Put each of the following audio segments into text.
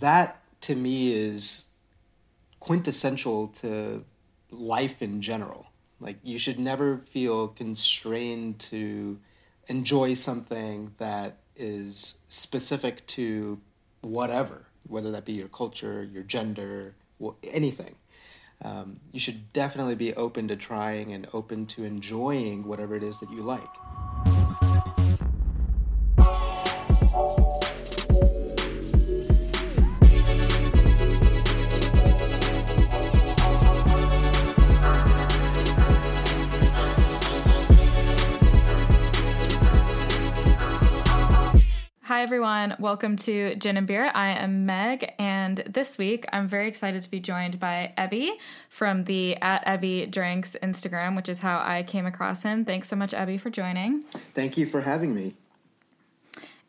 that to me is quintessential to life in general. Like you should never feel constrained to enjoy something that is specific to whatever, whether that be your culture, your gender, anything. Um, you should definitely be open to trying and open to enjoying whatever it is that you like. Everyone. Welcome to Gin and Beer. I am Meg, and this week I'm very excited to be joined by Ebby from the at Ebby Drinks Instagram, which is how I came across him. Thanks so much, Ebby, for joining. Thank you for having me.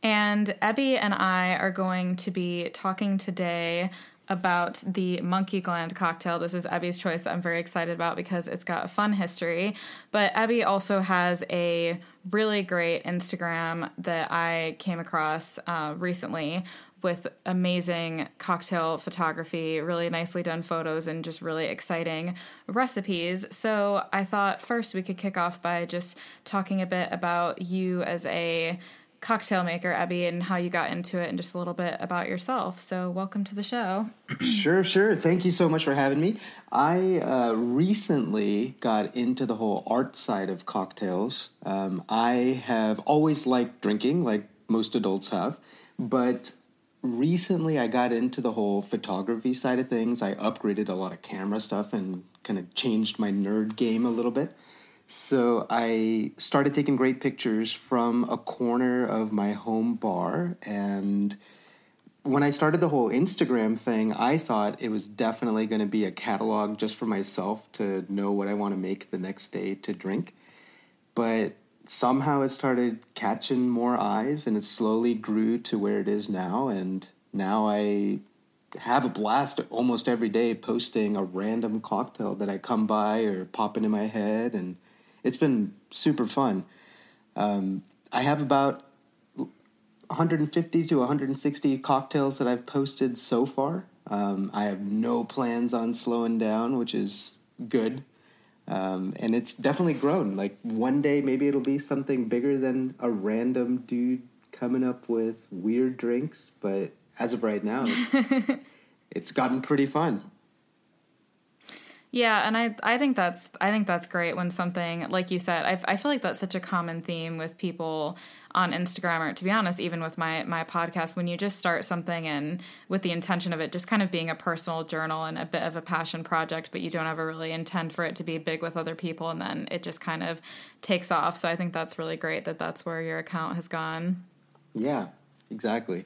And Ebby and I are going to be talking today about the monkey gland cocktail. This is Ebby's choice that I'm very excited about because it's got a fun history. But Ebby also has a really great Instagram that I came across uh, recently with amazing cocktail photography, really nicely done photos, and just really exciting recipes. So I thought first we could kick off by just talking a bit about you as a cocktail maker, Ebby, and how you got into it and just a little bit about yourself. So, welcome to the show. sure, sure. Thank you so much for having me. I uh, recently got into the whole art side of cocktails. Um, I have always liked drinking, like most adults have, but recently I got into the whole photography side of things. I upgraded a lot of camera stuff and kind of changed my nerd game a little bit. So I started taking great pictures from a corner of my home bar. And when I started the whole Instagram thing, I thought it was definitely going to be a catalog just for myself to know what I want to make the next day to drink. But somehow it started catching more eyes and it slowly grew to where it is now. And now I have a blast almost every day posting a random cocktail that I come by or pop into my head and it's been super fun. Um, I have about 150 to 160 cocktails that I've posted so far. Um, I have no plans on slowing down, which is good. Um, and it's definitely grown. Like one day, maybe it'll be something bigger than a random dude coming up with weird drinks. But as of right now, it's, it's gotten pretty fun. Yeah, and I I think that's I think that's great when something like you said I I feel like that's such a common theme with people on Instagram or to be honest even with my my podcast when you just start something and with the intention of it just kind of being a personal journal and a bit of a passion project but you don't ever really intend for it to be big with other people and then it just kind of takes off so I think that's really great that that's where your account has gone. Yeah, exactly.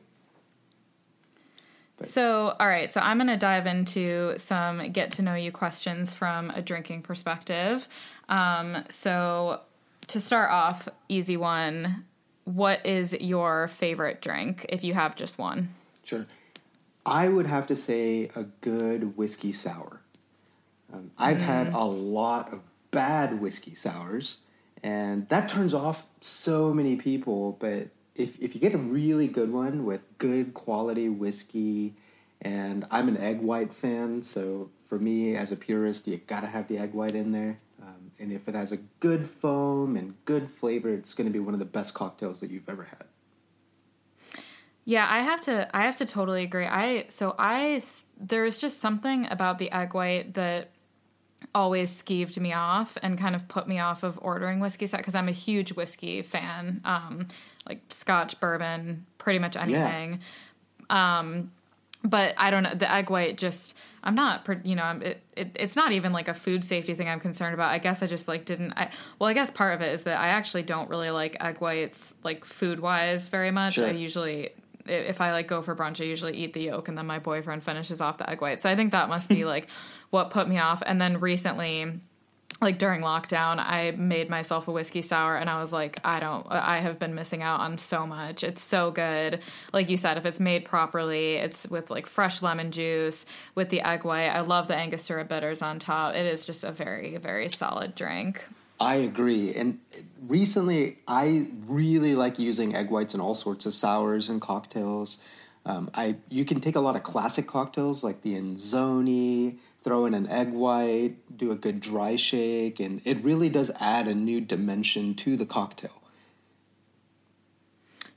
So, all right. So, I'm going to dive into some get to know you questions from a drinking perspective. Um, so, to start off, easy one. What is your favorite drink if you have just one? Sure. I would have to say a good whiskey sour. Um, I've mm. had a lot of bad whiskey sours, and that turns off so many people, but if, if you get a really good one with good quality whiskey, and I'm an egg white fan, so for me as a purist, you gotta have the egg white in there. Um, and if it has a good foam and good flavor, it's to be one of the best cocktails that you've ever had. Yeah, I have to. I have to totally agree. I so I there's just something about the egg white that always skeeved me off and kind of put me off of ordering whiskey set because I'm a huge whiskey fan, um, like Scotch, bourbon, pretty much anything. Yeah. Um, but I don't know the egg white just I'm not you know it, it, it's not even like a food safety thing I'm concerned about. I guess I just like didn't I well I guess part of it is that I actually don't really like egg whites like food wise very much. Sure. I usually if I like go for brunch I usually eat the yolk and then my boyfriend finishes off the egg white. So I think that must be like what put me off. And then recently like during lockdown, I made myself a whiskey sour and I was like, I don't, I have been missing out on so much. It's so good. Like you said, if it's made properly, it's with like fresh lemon juice, with the egg white. I love the Angostura bitters on top. It is just a very, very solid drink. I agree. And recently, I really like using egg whites in all sorts of sours and cocktails. Um, I you can take a lot of classic cocktails like the Enzoni, throw in an egg white, do a good dry shake, and it really does add a new dimension to the cocktail.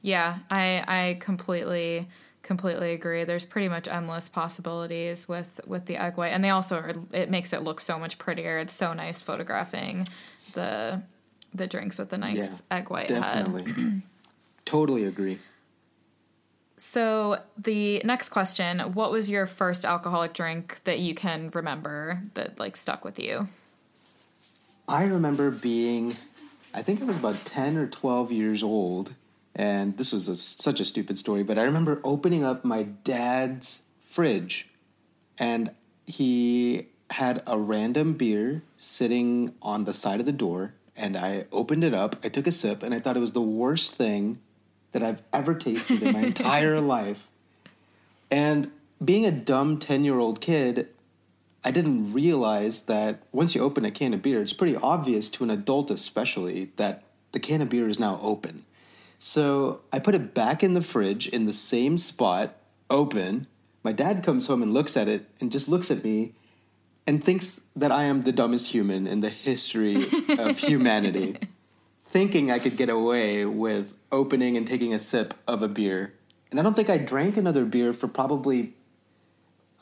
Yeah, I I completely completely agree. There's pretty much endless possibilities with with the egg white, and they also are, it makes it look so much prettier. It's so nice photographing the the drinks with the nice yeah, egg white definitely. head. totally agree. So the next question, what was your first alcoholic drink that you can remember that like stuck with you? I remember being I think I was about 10 or 12 years old and this was a, such a stupid story, but I remember opening up my dad's fridge and he had a random beer sitting on the side of the door and I opened it up, I took a sip and I thought it was the worst thing that I've ever tasted in my entire life. And being a dumb 10 year old kid, I didn't realize that once you open a can of beer, it's pretty obvious to an adult, especially, that the can of beer is now open. So I put it back in the fridge in the same spot, open. My dad comes home and looks at it and just looks at me and thinks that I am the dumbest human in the history of humanity thinking I could get away with opening and taking a sip of a beer. And I don't think I drank another beer for probably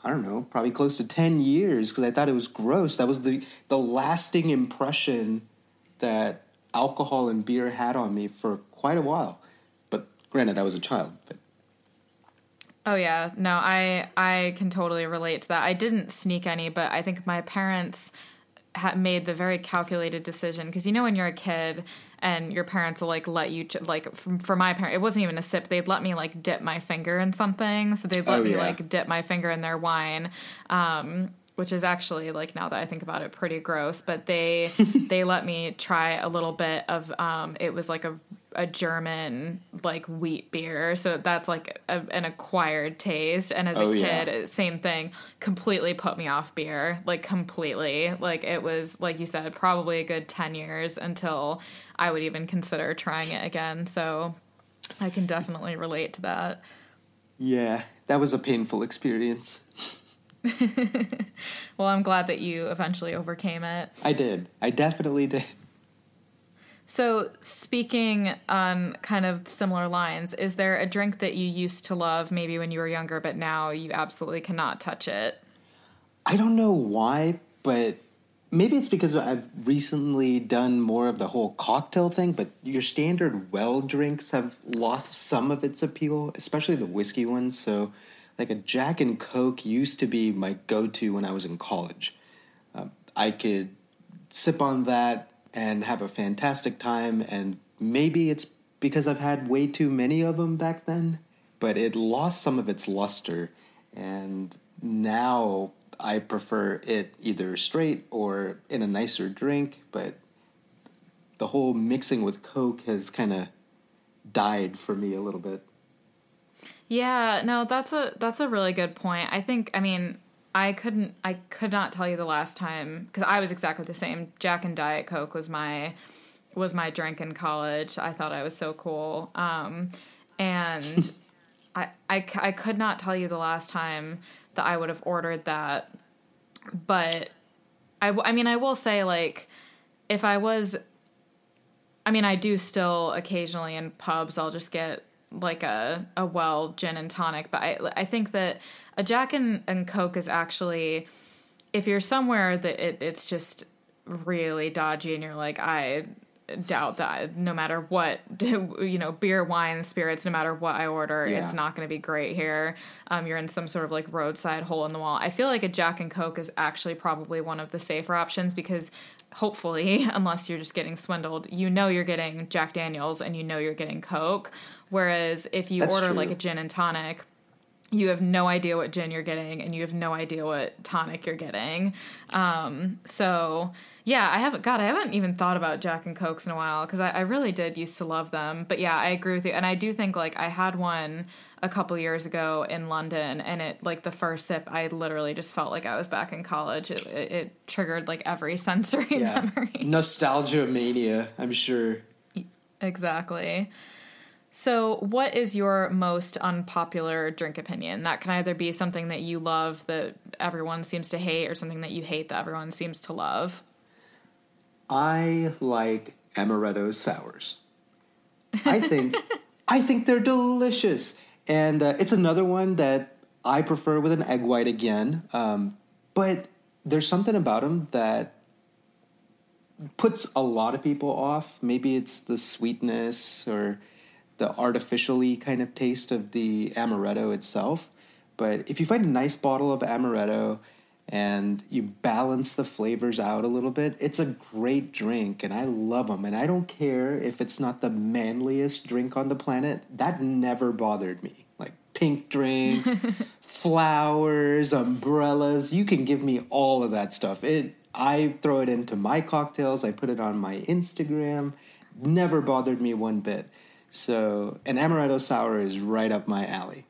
I don't know, probably close to 10 years because I thought it was gross. That was the the lasting impression that alcohol and beer had on me for quite a while. But granted I was a child, but Oh yeah, no, I I can totally relate to that. I didn't sneak any, but I think my parents had made the very calculated decision because you know when you're a kid and your parents will like let you like for my parent it wasn't even a sip they'd let me like dip my finger in something so they'd let oh, me yeah. like dip my finger in their wine um, which is actually like now that I think about it pretty gross but they they let me try a little bit of um, it was like a a German like wheat beer, so that's like a, an acquired taste. And as oh, a kid, yeah. same thing, completely put me off beer, like completely. Like it was like you said, probably a good ten years until I would even consider trying it again. So I can definitely relate to that. Yeah, that was a painful experience. well, I'm glad that you eventually overcame it. I did. I definitely did. So, speaking on kind of similar lines, is there a drink that you used to love maybe when you were younger, but now you absolutely cannot touch it? I don't know why, but maybe it's because I've recently done more of the whole cocktail thing, but your standard well drinks have lost some of its appeal, especially the whiskey ones. So, like a Jack and Coke used to be my go to when I was in college. Um, I could sip on that and have a fantastic time. And maybe it's because I've had way too many of them back then, but it lost some of its luster. And now I prefer it either straight or in a nicer drink, but the whole mixing with Coke has kind of died for me a little bit. Yeah, no, that's a that's a really good point. I think I mean, I couldn't I could not tell you the last time cuz I was exactly the same. Jack and Diet Coke was my was my drink in college. I thought I was so cool. Um, and I, I I could not tell you the last time that I would have ordered that. But I I mean I will say like if I was I mean I do still occasionally in pubs I'll just get like a a well gin and tonic, but I I think that a Jack and, and Coke is actually if you're somewhere that it, it's just really dodgy and you're like I doubt that no matter what you know beer wine spirits no matter what i order yeah. it's not going to be great here. Um, you're in some sort of like roadside hole in the wall. I feel like a jack and coke is actually probably one of the safer options because hopefully unless you're just getting swindled you know you're getting jack daniels and you know you're getting coke whereas if you That's order true. like a gin and tonic you have no idea what gin you're getting and you have no idea what tonic you're getting um, so yeah, I haven't. God, I haven't even thought about Jack and Cokes in a while because I, I, really did used to love them. But yeah, I agree with you, and I do think like I had one a couple years ago in London, and it like the first sip, I literally just felt like I was back in college. It, it, it triggered like every sensory yeah. memory. Nostalgia mania, I'm sure. Exactly. So, what is your most unpopular drink opinion? That can either be something that you love that everyone seems to hate, or something that you hate that everyone seems to love. I like amaretto sours. I think I think they're delicious, and uh, it's another one that I prefer with an egg white again. Um, but there's something about them that puts a lot of people off. Maybe it's the sweetness or the artificially kind of taste of the amaretto itself. But if you find a nice bottle of amaretto and you balance the flavors out a little bit, it's a great drink and I love them. And I don't care if it's not the manliest drink on the planet, that never bothered me. Like pink drinks, flowers, umbrellas, you can give me all of that stuff. It I throw it into my cocktails, I put it on my Instagram, never bothered me one bit. So, an amaretto sour is right up my alley.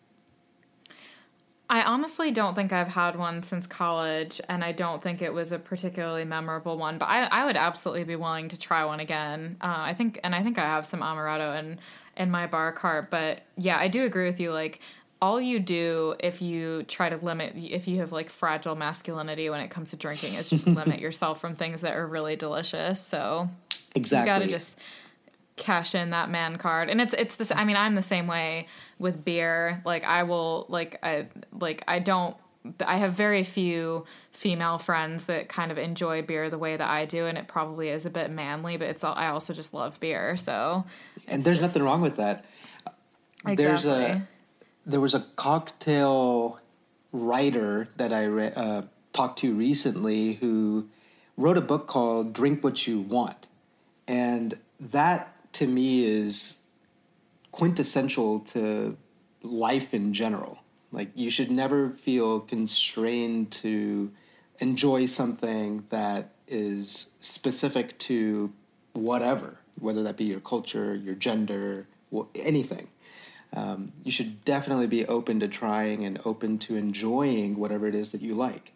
I honestly don't think I've had one since college, and I don't think it was a particularly memorable one. But I, I would absolutely be willing to try one again. Uh, I think, and I think I have some amaretto in in my bar cart. But yeah, I do agree with you. Like all you do if you try to limit, if you have like fragile masculinity when it comes to drinking, is just limit yourself from things that are really delicious. So exactly, you got to just cash in that man card. And it's it's this i mean i'm the same way with beer. Like i will like i like i don't i have very few female friends that kind of enjoy beer the way that i do and it probably is a bit manly but it's all i also just love beer so and there's just, nothing wrong with that. Exactly. there's a there was a cocktail writer that i re- uh, talked to recently who wrote a book called drink what you want. And that to me is quintessential to life in general. Like you should never feel constrained to enjoy something that is specific to whatever, whether that be your culture, your gender, anything. Um, you should definitely be open to trying and open to enjoying whatever it is that you like.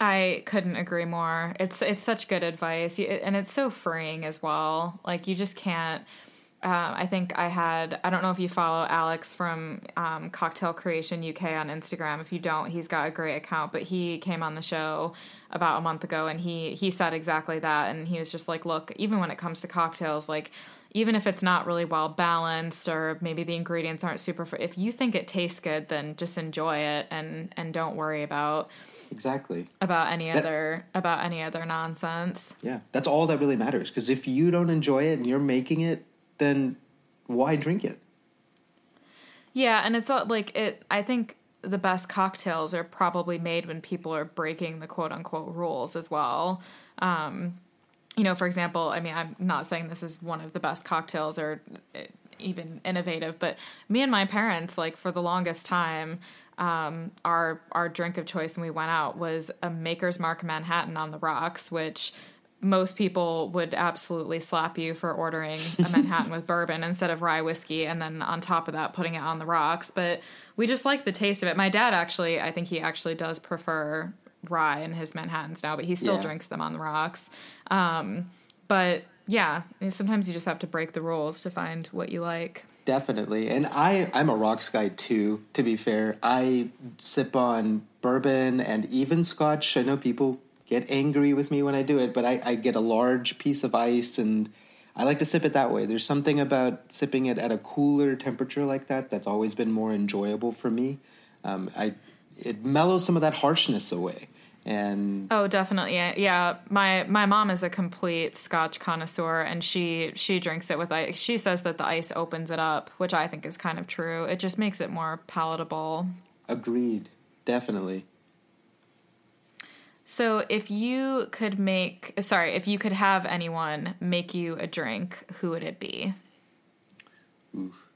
I couldn't agree more. It's it's such good advice, and it's so freeing as well. Like you just can't. Uh, I think I had. I don't know if you follow Alex from um, Cocktail Creation UK on Instagram. If you don't, he's got a great account. But he came on the show about a month ago, and he he said exactly that. And he was just like, "Look, even when it comes to cocktails, like." Even if it's not really well balanced or maybe the ingredients aren't super fr- if you think it tastes good then just enjoy it and and don't worry about exactly. about any that, other about any other nonsense. Yeah that's all that really matters because if you don't enjoy it and you're making it then why drink it? Yeah and it's not like it i think the best cocktails are probably made when people are breaking the quote unquote rules as well. Um, you know for example i mean i'm not saying this is one of the best cocktails or eh, even innovative but me and my parents like for the longest time um, our our drink of choice when we went out was a Maker's Mark Manhattan on the rocks, which most people would absolutely slap you for ordering a Manhattan with bourbon instead of rye whiskey, and then on top of that, putting it on the rocks. But we just like the taste of it. My dad actually, I think he actually does prefer rye in his Manhattans now, but he still yeah. drinks them on the rocks. Um, but yeah, sometimes you just have to break the rules to find what you like. Definitely. And I, I'm a rocks guy too, to be fair. I sip on bourbon and even scotch. I know people get angry with me when I do it, but I, I get a large piece of ice and I like to sip it that way. There's something about sipping it at a cooler temperature like that that's always been more enjoyable for me. Um, I, it mellows some of that harshness away. And oh definitely. Yeah my my mom is a complete scotch connoisseur and she she drinks it with ice. She says that the ice opens it up which i think is kind of true. It just makes it more palatable. Agreed. Definitely. So if you could make sorry if you could have anyone make you a drink who would it be? Oof.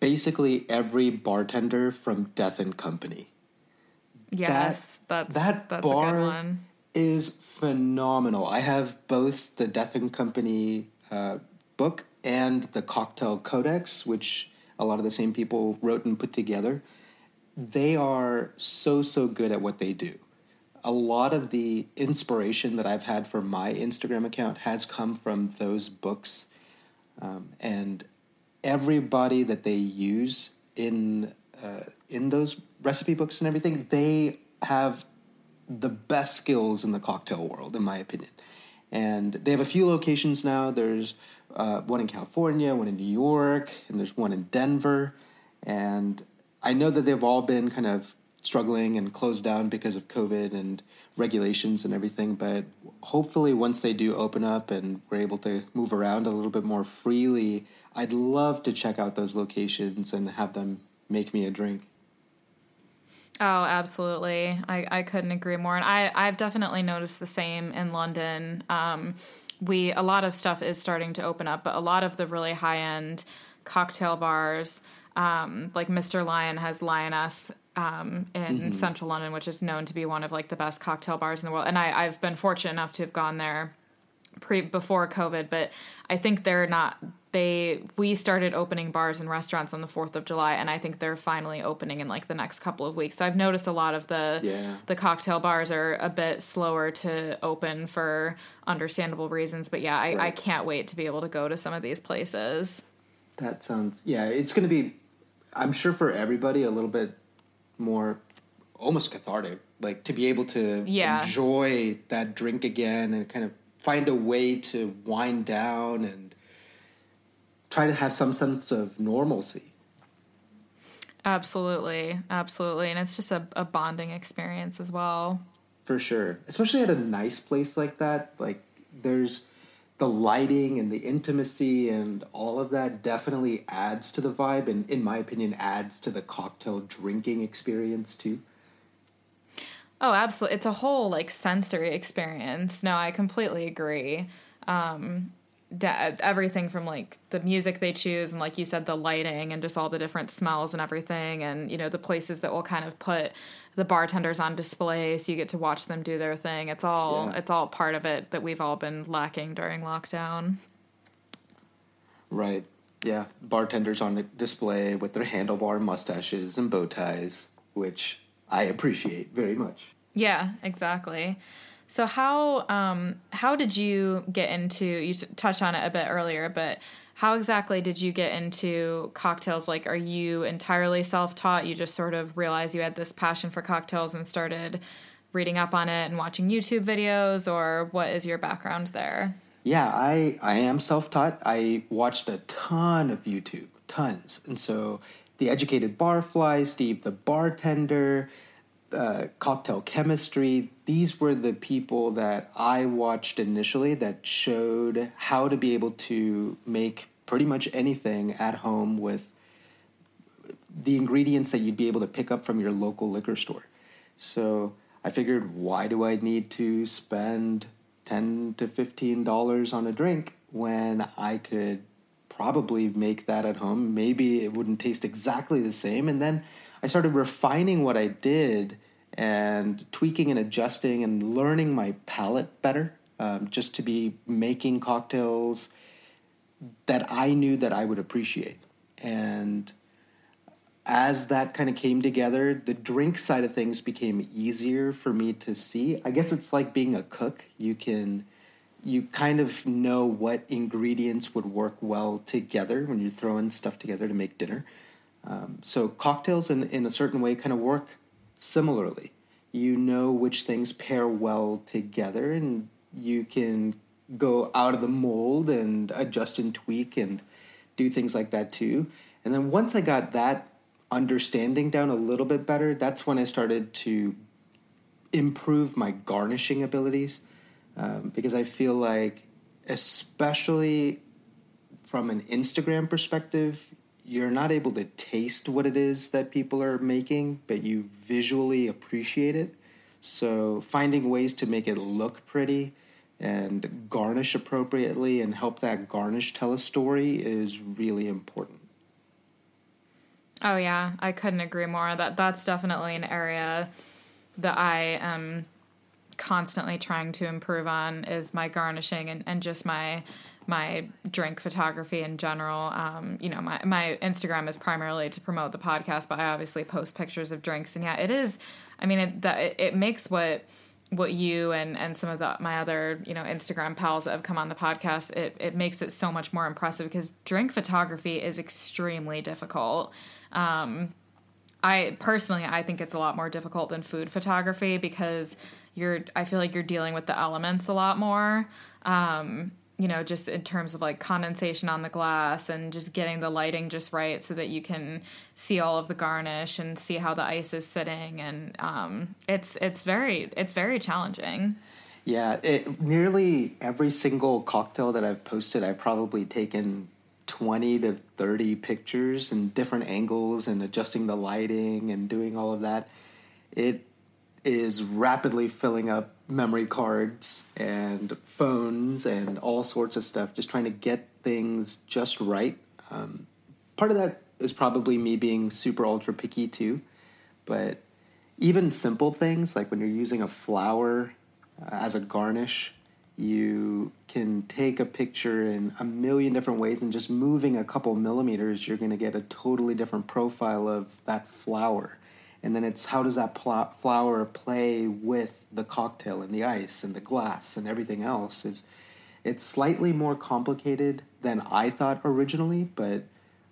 basically every bartender from death and company Yes, that, that's that that's bar is phenomenal. I have both the Death and Company uh, book and the Cocktail Codex, which a lot of the same people wrote and put together. They are so so good at what they do. A lot of the inspiration that I've had for my Instagram account has come from those books. um, and everybody that they use in uh, in those recipe books and everything, they have the best skills in the cocktail world, in my opinion. And they have a few locations now. There's uh, one in California, one in New York, and there's one in Denver. And I know that they've all been kind of struggling and closed down because of COVID and regulations and everything. But hopefully, once they do open up and we're able to move around a little bit more freely, I'd love to check out those locations and have them make me a drink. Oh, absolutely. I, I couldn't agree more. And I, I've definitely noticed the same in London. Um, we a lot of stuff is starting to open up, but a lot of the really high end cocktail bars, um, like Mr. Lyan has Lyaness um, in mm-hmm. central London, which is known to be one of like the best cocktail bars in the world. And I, I've been fortunate enough to have gone there pre before COVID, but I think they're not they we started opening bars and restaurants on the 4th of July and I think they're finally opening in like the next couple of weeks. So I've noticed a lot of the yeah. the cocktail bars are a bit slower to open for understandable reasons, but yeah, I, right. I can't wait to be able to go to some of these places. That sounds yeah, it's going to be I'm sure for everybody a little bit more almost cathartic like to be able to yeah. enjoy that drink again and kind of find a way to wind down and try to have some sense of normalcy. Absolutely, absolutely, and it's just a, a bonding experience as well. For sure, especially at a nice place like that. Like there's the lighting and the intimacy and all of that definitely adds to the vibe, and in my opinion, adds to the cocktail drinking experience too. Oh, absolutely! It's a whole like sensory experience. No, I completely agree. Um, everything from like the music they choose and like you said the lighting and just all the different smells and everything and you know the places that will kind of put the bartenders on display so you get to watch them do their thing. It's all yeah. it's all part of it that we've all been lacking during lockdown. Right. Yeah. Bartenders on display with their handlebar mustaches and bow ties which i appreciate very much. Yeah exactly so how um, how did you get into? You touched on it a bit earlier, but how exactly did you get into cocktails? Like, are you entirely self taught? You just sort of realized you had this passion for cocktails and started reading up on it and watching YouTube videos, or what is your background there? Yeah, I I am self taught. I watched a ton of YouTube, tons, and so the educated barfly, Steve the bartender uh, cocktail chemistry. These were the people that I watched initially that showed how to be able to make pretty much anything at home with the ingredients that you'd be able to pick up from your local liquor store. So I figured, why do I need to spend ten to fifteen dollars on a drink when I could probably make that at home? Maybe it wouldn't taste exactly the same, and then I started refining what I did and tweaking and adjusting and learning my palate better, um, just to be making cocktails that I knew that I would appreciate. And as that kind of came together, the drink side of things became easier for me to see. I guess it's like being a cook. You can you kind of know what ingredients would work well together when you're throwing stuff together to make dinner. Um, so cocktails, in, in a certain way, kind of work similarly. You know which things pair well together, and you can go out of the mold and adjust and tweak and do things like that too. And then once I got that understanding down a little bit better, that's when I started to improve my garnishing abilities um, because I feel like, especially from an Instagram perspective, you're not able to taste what it is that people are making, but you visually appreciate it. So finding ways to make it look pretty and garnish appropriately and help that garnish tell a story is really important. Oh yeah, I couldn't agree more. That that's definitely an area that I am constantly trying to improve on is my garnishing and, and just my my drink photography in general. Um, you know, my my Instagram is primarily to promote the podcast, but I obviously post pictures of drinks, and yeah, it is. I mean, it that it, it makes what what you and and some of the, my other you know Instagram pals that have come on the podcast, it it makes it so much more impressive because drink photography is extremely difficult. Um, I personally I think it's a lot more difficult than food photography because you're I feel like you're dealing with the elements a lot more. Um, you know, just in terms of like condensation on the glass and just getting the lighting just right so that you can see all of the garnish and see how the ice is sitting and um, it's it's very it's very challenging. Yeah, it, nearly every single cocktail that I've posted, I've probably taken 20 to 30 pictures and different angles and adjusting the lighting and doing all of that. It is rapidly filling up memory cards and phones and all sorts of stuff, just trying to get things just right. Um, part of that is probably me being super ultra picky too, but even simple things like when you're using a flower uh, as a garnish, you can take a picture in a million different ways and just moving a couple millimeters, you're going to get a totally different profile of that flower and then it's how does that pl- flower play with the cocktail and the ice and the glass and everything else? It's it's slightly more complicated than i thought originally but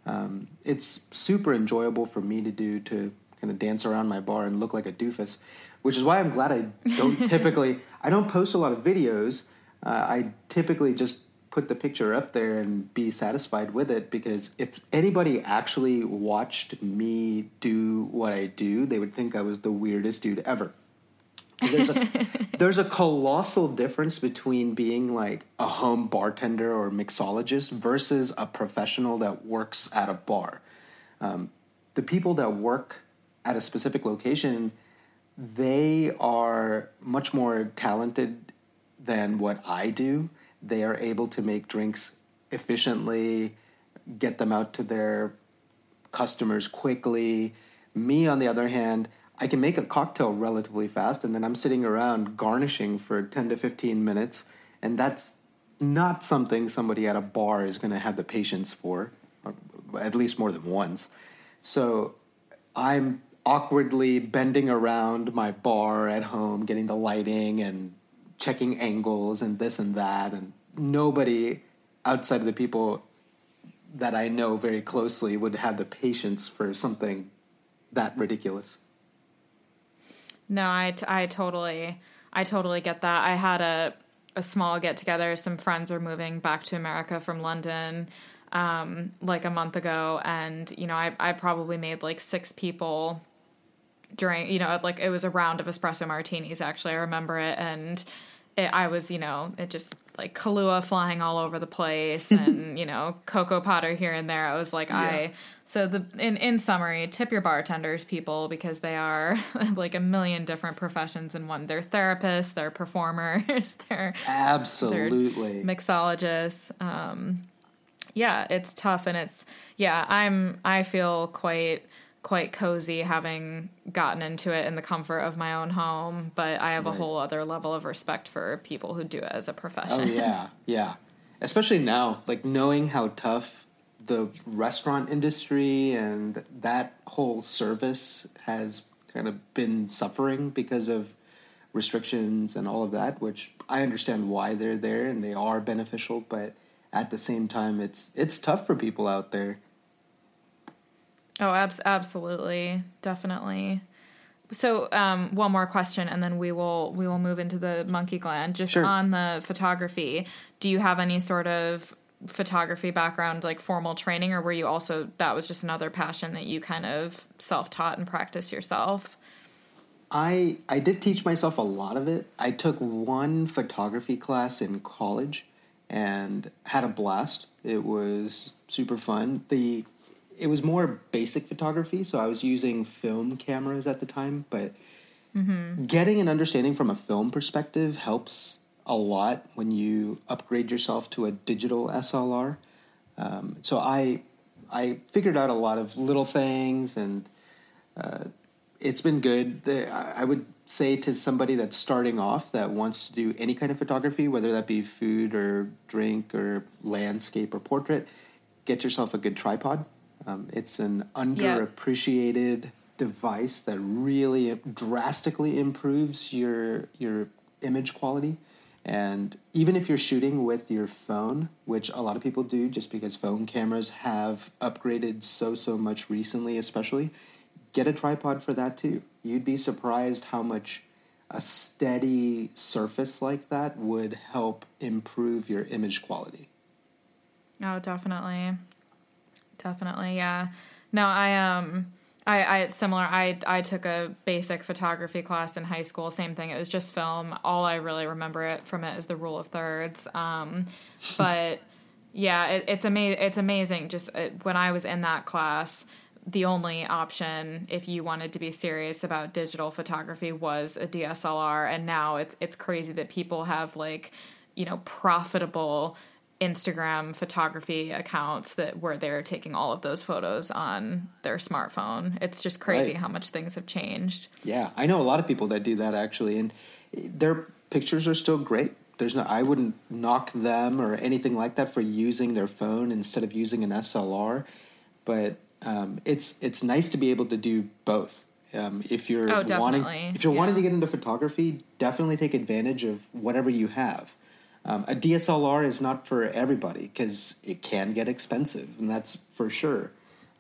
um, it's super enjoyable for me to do to kind of dance around my bar and look like a doofus which is why i'm glad i don't typically i don't post a lot of videos. Uh, i typically just put the picture up there and be satisfied with it because if anybody actually watched me do what I do, they would think I was the weirdest dude ever. There's a, there's a colossal difference between being like a home bartender or mixologist versus a professional that works at a bar. Um, the people that work at a specific location, they are much more talented than what I do they are able to make drinks efficiently, get them out to their customers quickly. Me, on the other hand, I can make a cocktail relatively fast, and then I'm sitting around garnishing for 10 to 15 minutes, and that's not something somebody at a bar is going to have the patience for, at least more than once. So I'm awkwardly bending around my bar at home, getting the lighting and checking angles and this and that, and nobody outside of the people that I know very closely would have the patience for something that ridiculous. No, I, t- I totally I totally get that. I had a a small get together. Some friends are moving back to America from London um, like a month ago, and you know I I probably made like six people during you know like it was a round of espresso martinis. Actually, I remember it and it, I was, you know, it just like Kahlua flying all over the place and, you know, cocoa powder here and there. I was like, yeah. I, so the, in, in summary, tip your bartenders, people, because they are like a million different professions in one. They're therapists, they're performers, they're absolutely they're mixologists. Um, yeah, it's tough and it's, yeah, I'm, I feel quite, quite cozy having gotten into it in the comfort of my own home, but I have right. a whole other level of respect for people who do it as a profession. Oh yeah, yeah. Especially now, like knowing how tough the restaurant industry and that whole service has kind of been suffering because of restrictions and all of that, which I understand why they're there and they are beneficial, but at the same time it's it's tough for people out there Oh, abs- absolutely, definitely. So, um, one more question, and then we will we will move into the monkey gland. Just sure. on the photography, do you have any sort of photography background, like formal training, or were you also that was just another passion that you kind of self taught and practice yourself? I I did teach myself a lot of it. I took one photography class in college and had a blast. It was super fun. The it was more basic photography, so I was using film cameras at the time, but mm-hmm. getting an understanding from a film perspective helps a lot when you upgrade yourself to a digital SLR. Um, so I I figured out a lot of little things, and uh, it's been good. The, I would say to somebody that's starting off that wants to do any kind of photography, whether that be food or drink or landscape or portrait, get yourself a good tripod um, it's an underappreciated device that really drastically improves your your image quality. And even if you're shooting with your phone, which a lot of people do just because phone cameras have upgraded so, so much recently, especially, get a tripod for that too. You'd be surprised how much a steady surface like that would help improve your image quality. Oh, definitely. Definitely, yeah. No, I um I, I similar. I I took a basic photography class in high school. Same thing. It was just film. All I really remember it from it is the rule of thirds. Um, but yeah, it, it's amazing. It's amazing. Just uh, when I was in that class, the only option if you wanted to be serious about digital photography was a DSLR, and now it's it's crazy that people have like you know profitable Instagram photography accounts that were there taking all of those photos on their smartphone. It's just crazy right. how much things have changed. Yeah, I know a lot of people that do that actually, and their pictures are still great. There's no, I wouldn't knock them or anything like that for using their phone instead of using an SLR, but um, it's it's nice to be able to do both. Um, if you're oh, wanting if you're yeah. wanting to get into photography, definitely take advantage of whatever you have. Um, a DSLR is not for everybody because it can get expensive, and that's for sure.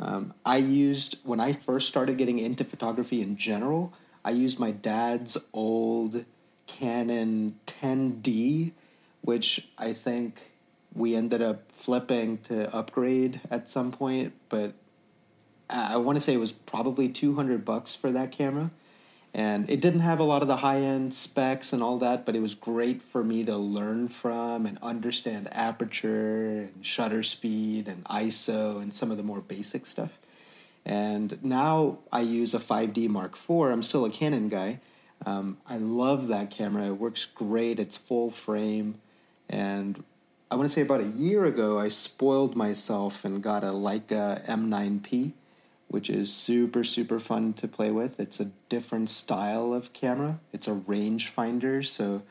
Um, I used, when I first started getting into photography in general, I used my dad's old Canon 10D, which I think we ended up flipping to upgrade at some point, but I want to say it was probably 200 bucks for that camera and it didn't have a lot of the high end specs and all that, but it was great for me to learn from and understand aperture and shutter speed and ISO and some of the more basic stuff. And now I use a 5D Mark IV. I'm still a Canon guy. Um, I love that camera. It works great. It's full frame. And I want to say about a year ago, I spoiled myself and got a Leica M9P which is super super fun to play with. It's a different style of camera. It's a rangefinder, so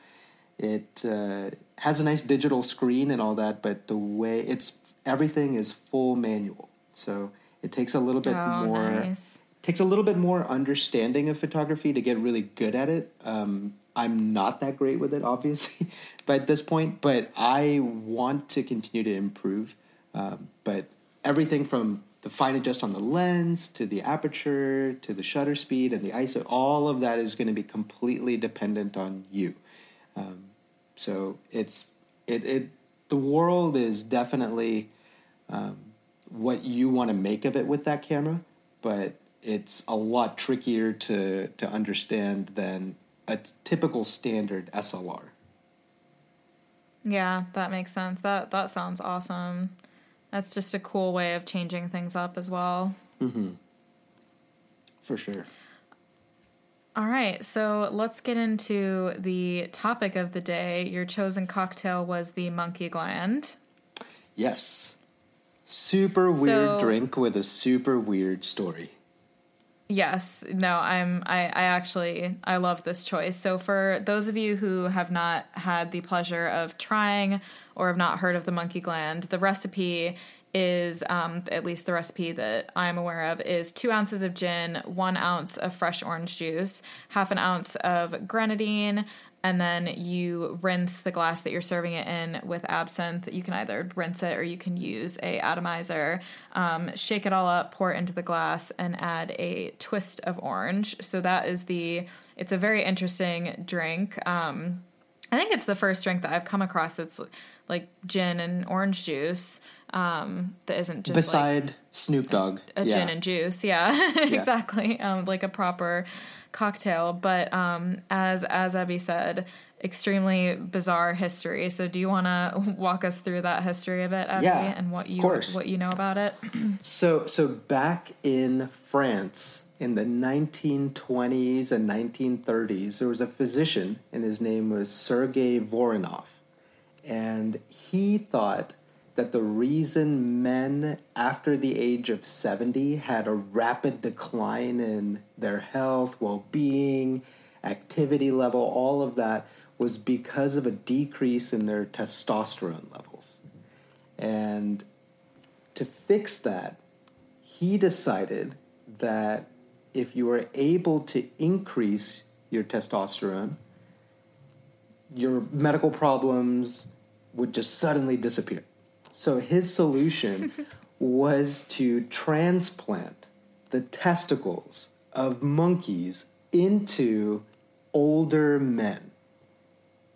it uh, has a nice digital screen and all that. But the way it's everything is full manual, so it takes a little bit oh, more. Nice. Takes a little bit more understanding of photography to get really good at it. Um, I'm not that great with it, obviously, at this point. But I want to continue to improve. Um, but everything from the fine adjust on the lens to the aperture to the shutter speed and the ISO, all of that is going to be completely dependent on you. Um, so it's it, it the world is definitely um, what you want to make of it with that camera, but it's a lot trickier to to understand than a typical standard SLR. Yeah, that makes sense. That that sounds awesome. That's just a cool way of changing things up as well. Mm-hmm. For sure. All right, so let's get into the topic of the day. Your chosen cocktail was the monkey gland. Yes. Super weird so, drink with a super weird story. Yes, no, I'm I, I actually I love this choice. So for those of you who have not had the pleasure of trying or have not heard of the monkey gland, the recipe is um, at least the recipe that I'm aware of is two ounces of gin, one ounce of fresh orange juice, half an ounce of grenadine, and then you rinse the glass that you're serving it in with absinthe. You can either rinse it or you can use a atomizer. Um, shake it all up, pour it into the glass, and add a twist of orange. So that is the. It's a very interesting drink. Um, I think it's the first drink that I've come across that's like gin and orange juice um, that isn't just beside like Snoop Dogg, a, a yeah. gin and juice. Yeah, yeah. exactly. Um, like a proper cocktail. But um, as as Abby said, extremely bizarre history. So, do you want to walk us through that history a bit, Abby, yeah, and what you what you know about it? so, so back in France in the 1920s and 1930s, there was a physician, and his name was Sergei Voronoff, and he thought that the reason men after the age of 70 had a rapid decline in their health, well being, activity level, all of that was because of a decrease in their testosterone levels. And to fix that, he decided that if you were able to increase your testosterone, your medical problems would just suddenly disappear. So his solution was to transplant the testicles of monkeys into older men.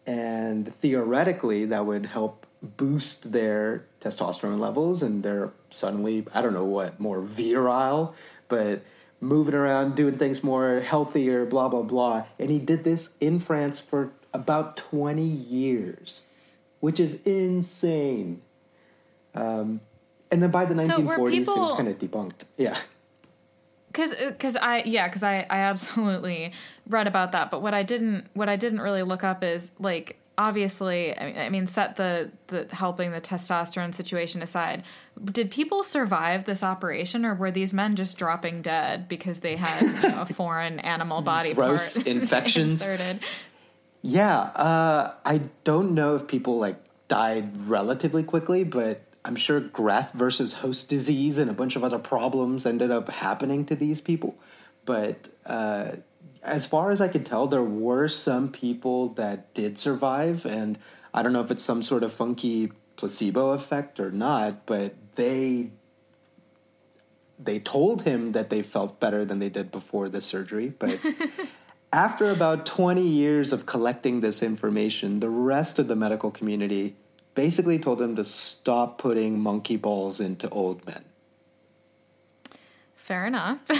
And theoretically, that would help boost their testosterone levels and they're suddenly, I don't know what, more virile, but moving around, doing things more healthier, blah, blah, blah. And he did this in France for about 20 years, which is insane. Um, and then by the 1940s, so people... it was kind of debunked. Yeah. Cause, uh, cause I yeah, cause I I absolutely read about that. But what I didn't what I didn't really look up is like obviously I mean set the the helping the testosterone situation aside did people survive this operation or were these men just dropping dead because they had you know, a foreign animal body gross part infections inserted? yeah uh, i don't know if people like died relatively quickly but i'm sure graft versus host disease and a bunch of other problems ended up happening to these people. But uh, as far as I could tell, there were some people that did survive, and I don't know if it's some sort of funky placebo effect or not, but they they told him that they felt better than they did before the surgery, but after about 20 years of collecting this information, the rest of the medical community basically told him to stop putting monkey balls into old men. Fair enough.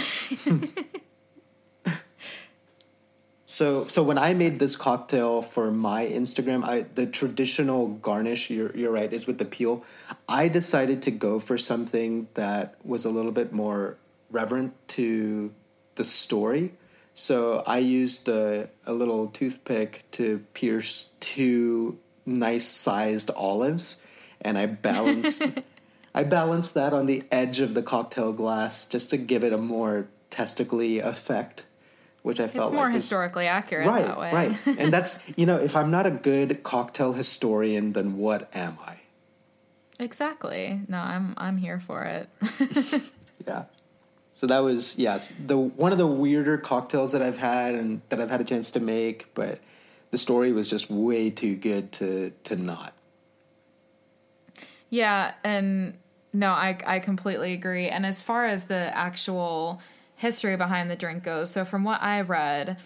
So, so when I made this cocktail for my Instagram, I the traditional garnish. You're you're right is with the peel. I decided to go for something that was a little bit more reverent to the story. So I used a, a little toothpick to pierce two nice sized olives, and I balanced I balanced that on the edge of the cocktail glass just to give it a more testically effect which I felt it's more like historically accurate right, that way. right. And that's you know, if I'm not a good cocktail historian, then what am I? Exactly. No, I'm I'm here for it. yeah. So that was yes, the one of the weirder cocktails that I've had and that I've had a chance to make, but the story was just way too good to to not. Yeah, and no, I I completely agree. And as far as the actual history behind the drink goes. So, from what I read,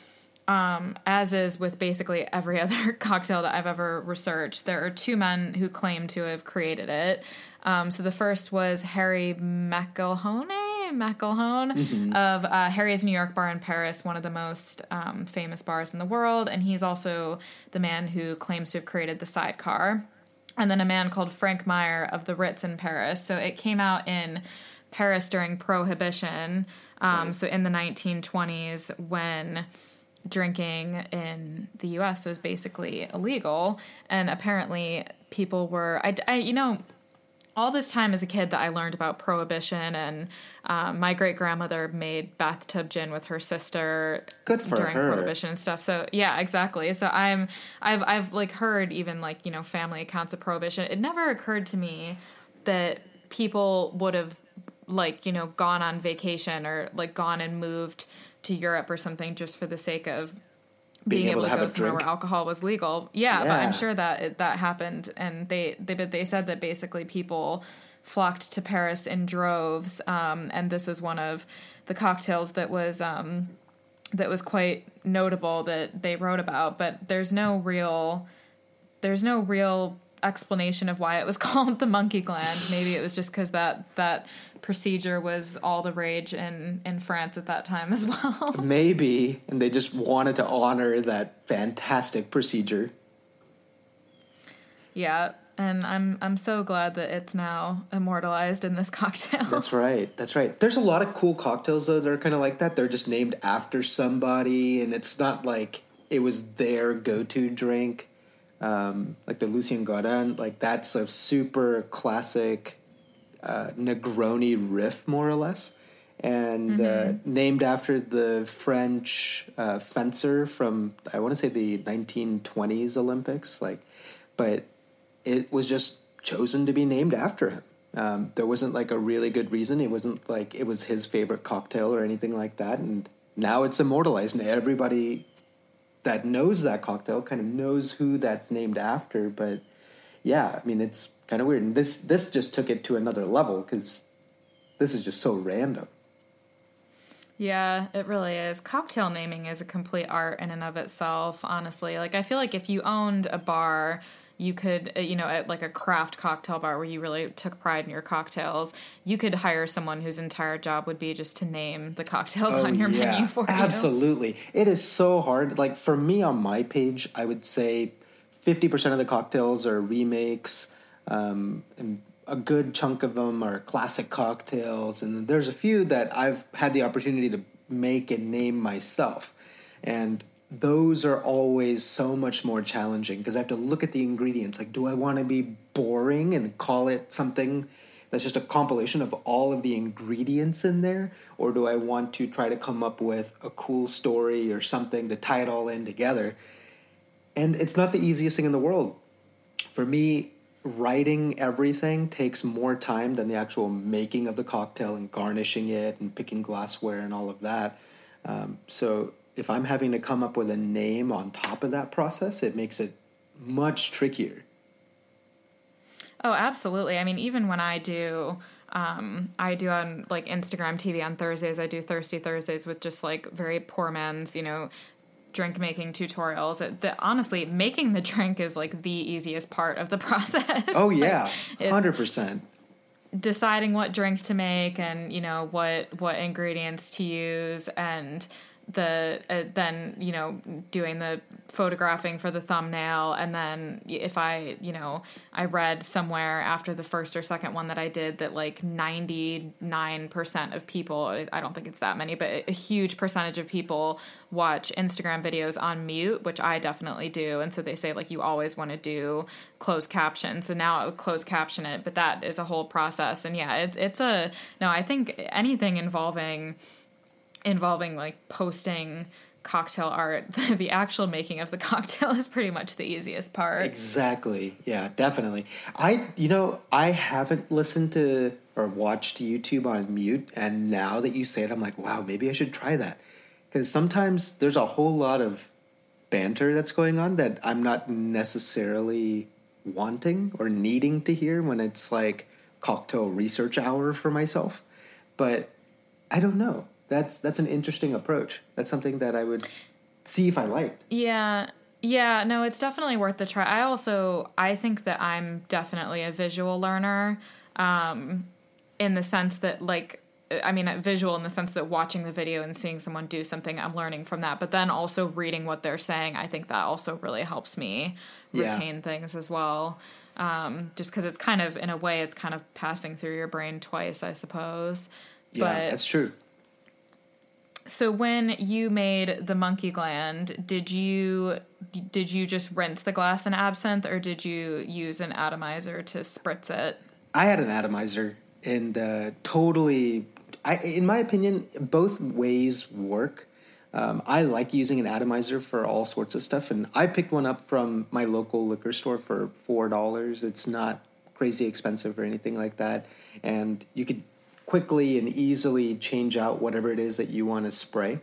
um, as is with basically every other cocktail that I've ever researched, there are two men who claim to have created it. Um, so the first was Harry McElhone, McElhone mm-hmm. of uh, Harry's New York Bar in Paris, one of the most um, famous bars in the world, and he's also the man who claims to have created the sidecar. And then a man called Frank Meier of the Ritz in Paris. So it came out in Paris during Prohibition. Um, right. So in the 1920s, when drinking in the U.S. was basically illegal, and apparently people were, I, I you know, all this time as a kid that I learned about prohibition, and um, my great grandmother made bathtub gin with her sister Good for during her. prohibition and stuff. So yeah, exactly. So I'm I've I've like heard even like you know family accounts of prohibition. It never occurred to me that people would have like you know gone on vacation or like gone and moved to Europe or something just for the sake of being, being able, able, to, go somewhere where alcohol was legal. Yeah, yeah, but I'm sure that it, that happened, and they they they said that basically people flocked to Paris in droves, um, and this was one of the cocktails that was um, that was quite notable that they wrote about. But there's no real there's no real explanation of why it was called the monkey gland. Maybe it was just because that that procedure was all the rage in in France at that time as well. Maybe, and they just wanted to honor that fantastic procedure. Yeah, and I'm I'm so glad that it's now immortalized in this cocktail. That's right. That's right. There's a lot of cool cocktails though that are kind of like that. They're just named after somebody, and it's not like it was their go-to drink. Um, like the Lucien Gaudin, like that's a super classic uh, Negroni riff, more or less, and uh, mm-hmm. uh, named after the French uh, fencer from I want to say the 1920s Olympics. Like, but it was just chosen to be named after him. Um, there wasn't like a really good reason. It wasn't like it was his favorite cocktail or anything like that. And now it's immortalized, and everybody that knows that cocktail kind of knows who that's named after. But yeah, I mean, it's kind of weird. And this this just took it to another level because this is just so random. Yeah, it really is. Cocktail naming is a complete art in and of itself, honestly. Like, I feel like if you owned a bar, you could, uh, you know, at like a craft cocktail bar where you really took pride in your cocktails, you could hire someone whose entire job would be just to name the cocktails oh, on your yeah, menu for absolutely. you. Absolutely. It is so hard. Like, for me on my page, I would say 50% of the cocktails are remakes. Um, and a good chunk of them are classic cocktails, and there's a few that I've had the opportunity to make and name myself. And those are always so much more challenging because I have to look at the ingredients. Like, do I want to be boring and call it something that's just a compilation of all of the ingredients in there? Or do I want to try to come up with a cool story or something to tie it all in together? And it's not the easiest thing in the world. For me, writing everything takes more time than the actual making of the cocktail and garnishing it and picking glassware and all of that. Um, so if I'm having to come up with a name on top of that process, it makes it much trickier. Oh, absolutely. I mean, even when I do, um, I do on like Instagram TV on Thursdays, I do Thirsty Thursdays with just like very poor man's, you know, drink making tutorials. The, honestly, making the drink is like the easiest part of the process. Oh yeah, hundred percent. Deciding what drink to make and you know what what ingredients to use and the uh, then you know doing the photographing for the thumbnail. And then if i you know i read somewhere after the first or second one that i did that like 99% of people i don't think it's that many but a huge percentage of people watch instagram videos on mute which i definitely do. And so they say like you always want to do closed caption. So now i would close caption it but that is a whole process. And yeah it, it's a no i think anything involving involving like posting cocktail art the actual making of the cocktail is pretty much the easiest part. Exactly. Yeah definitely. I you know i haven't listened to or watched youtube on mute and now that you say it i'm like wow maybe i should try that. Because sometimes there's a whole lot of banter that's going on that i'm not necessarily wanting or needing to hear when it's like cocktail research hour for myself. But i don't know that's that's an interesting approach. That's something that I would see if I liked. Yeah. Yeah, no, it's definitely worth the try. I also I think that I'm definitely a visual learner um in the sense that like I mean, visual in the sense that watching the video and seeing someone do something, I'm learning from that. But then also reading what they're saying, I think that also really helps me retain yeah. things as well. Um, just because it's kind of, in a way, it's kind of passing through your brain twice, I suppose. Yeah, but, that's true. So when you made the monkey gland, did you did you just rinse the glass in absinthe, or did you use an atomizer to spritz it? I had an atomizer, and uh, totally. I, in my opinion, both ways work. Um, I like using an atomizer for all sorts of stuff, and I picked one up from my local liquor store for four dollars. It's not crazy expensive or anything like that, and you could quickly and easily change out whatever it is that you want to spray.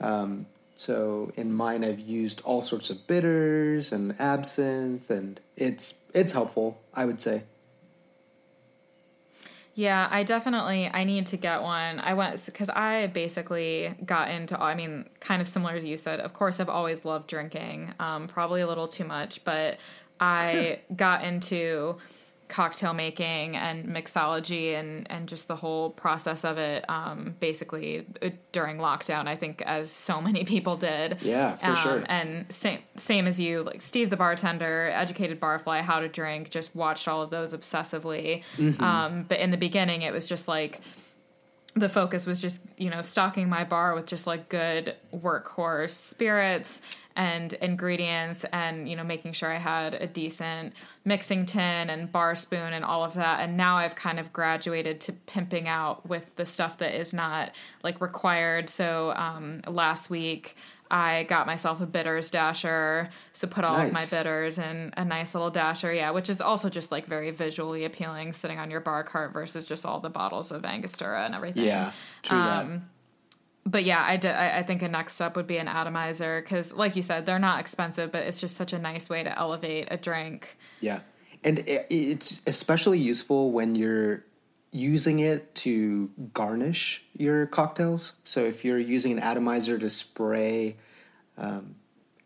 Um, so in mine, I've used all sorts of bitters and absinthe, and it's it's helpful, I would say. Yeah, I definitely I need to get one. I went because I basically got into. I mean, kind of similar to you said. Of course, I've always loved drinking. Um, probably a little too much, but I got into cocktail making and mixology and and just the whole process of it um, basically uh, during lockdown i think as so many people did. Yeah for um, sure. and same same as you like steve the bartender educated barfly how to drink just watched all of those obsessively. Mm-hmm. um, but in the beginning it was just like the focus was just you know stocking my bar with just like good workhorse spirits and ingredients and you know making sure I had a decent mixing tin and bar spoon and all of that. And now I've kind of graduated to pimping out with the stuff that is not like required. So um, last week I got myself a bitters dasher, so put all of my bitters in a nice little dasher, yeah, which is also just like very visually appealing, sitting on your bar cart versus just all the bottles of Angostura and everything. Yeah, true Um, But yeah, I, did, I think a next step would be an atomizer because, like you said, they're not expensive, but it's just such a nice way to elevate a drink. Yeah, and it's especially useful when you're using it to garnish your cocktails. So if you're using an atomizer to spray um,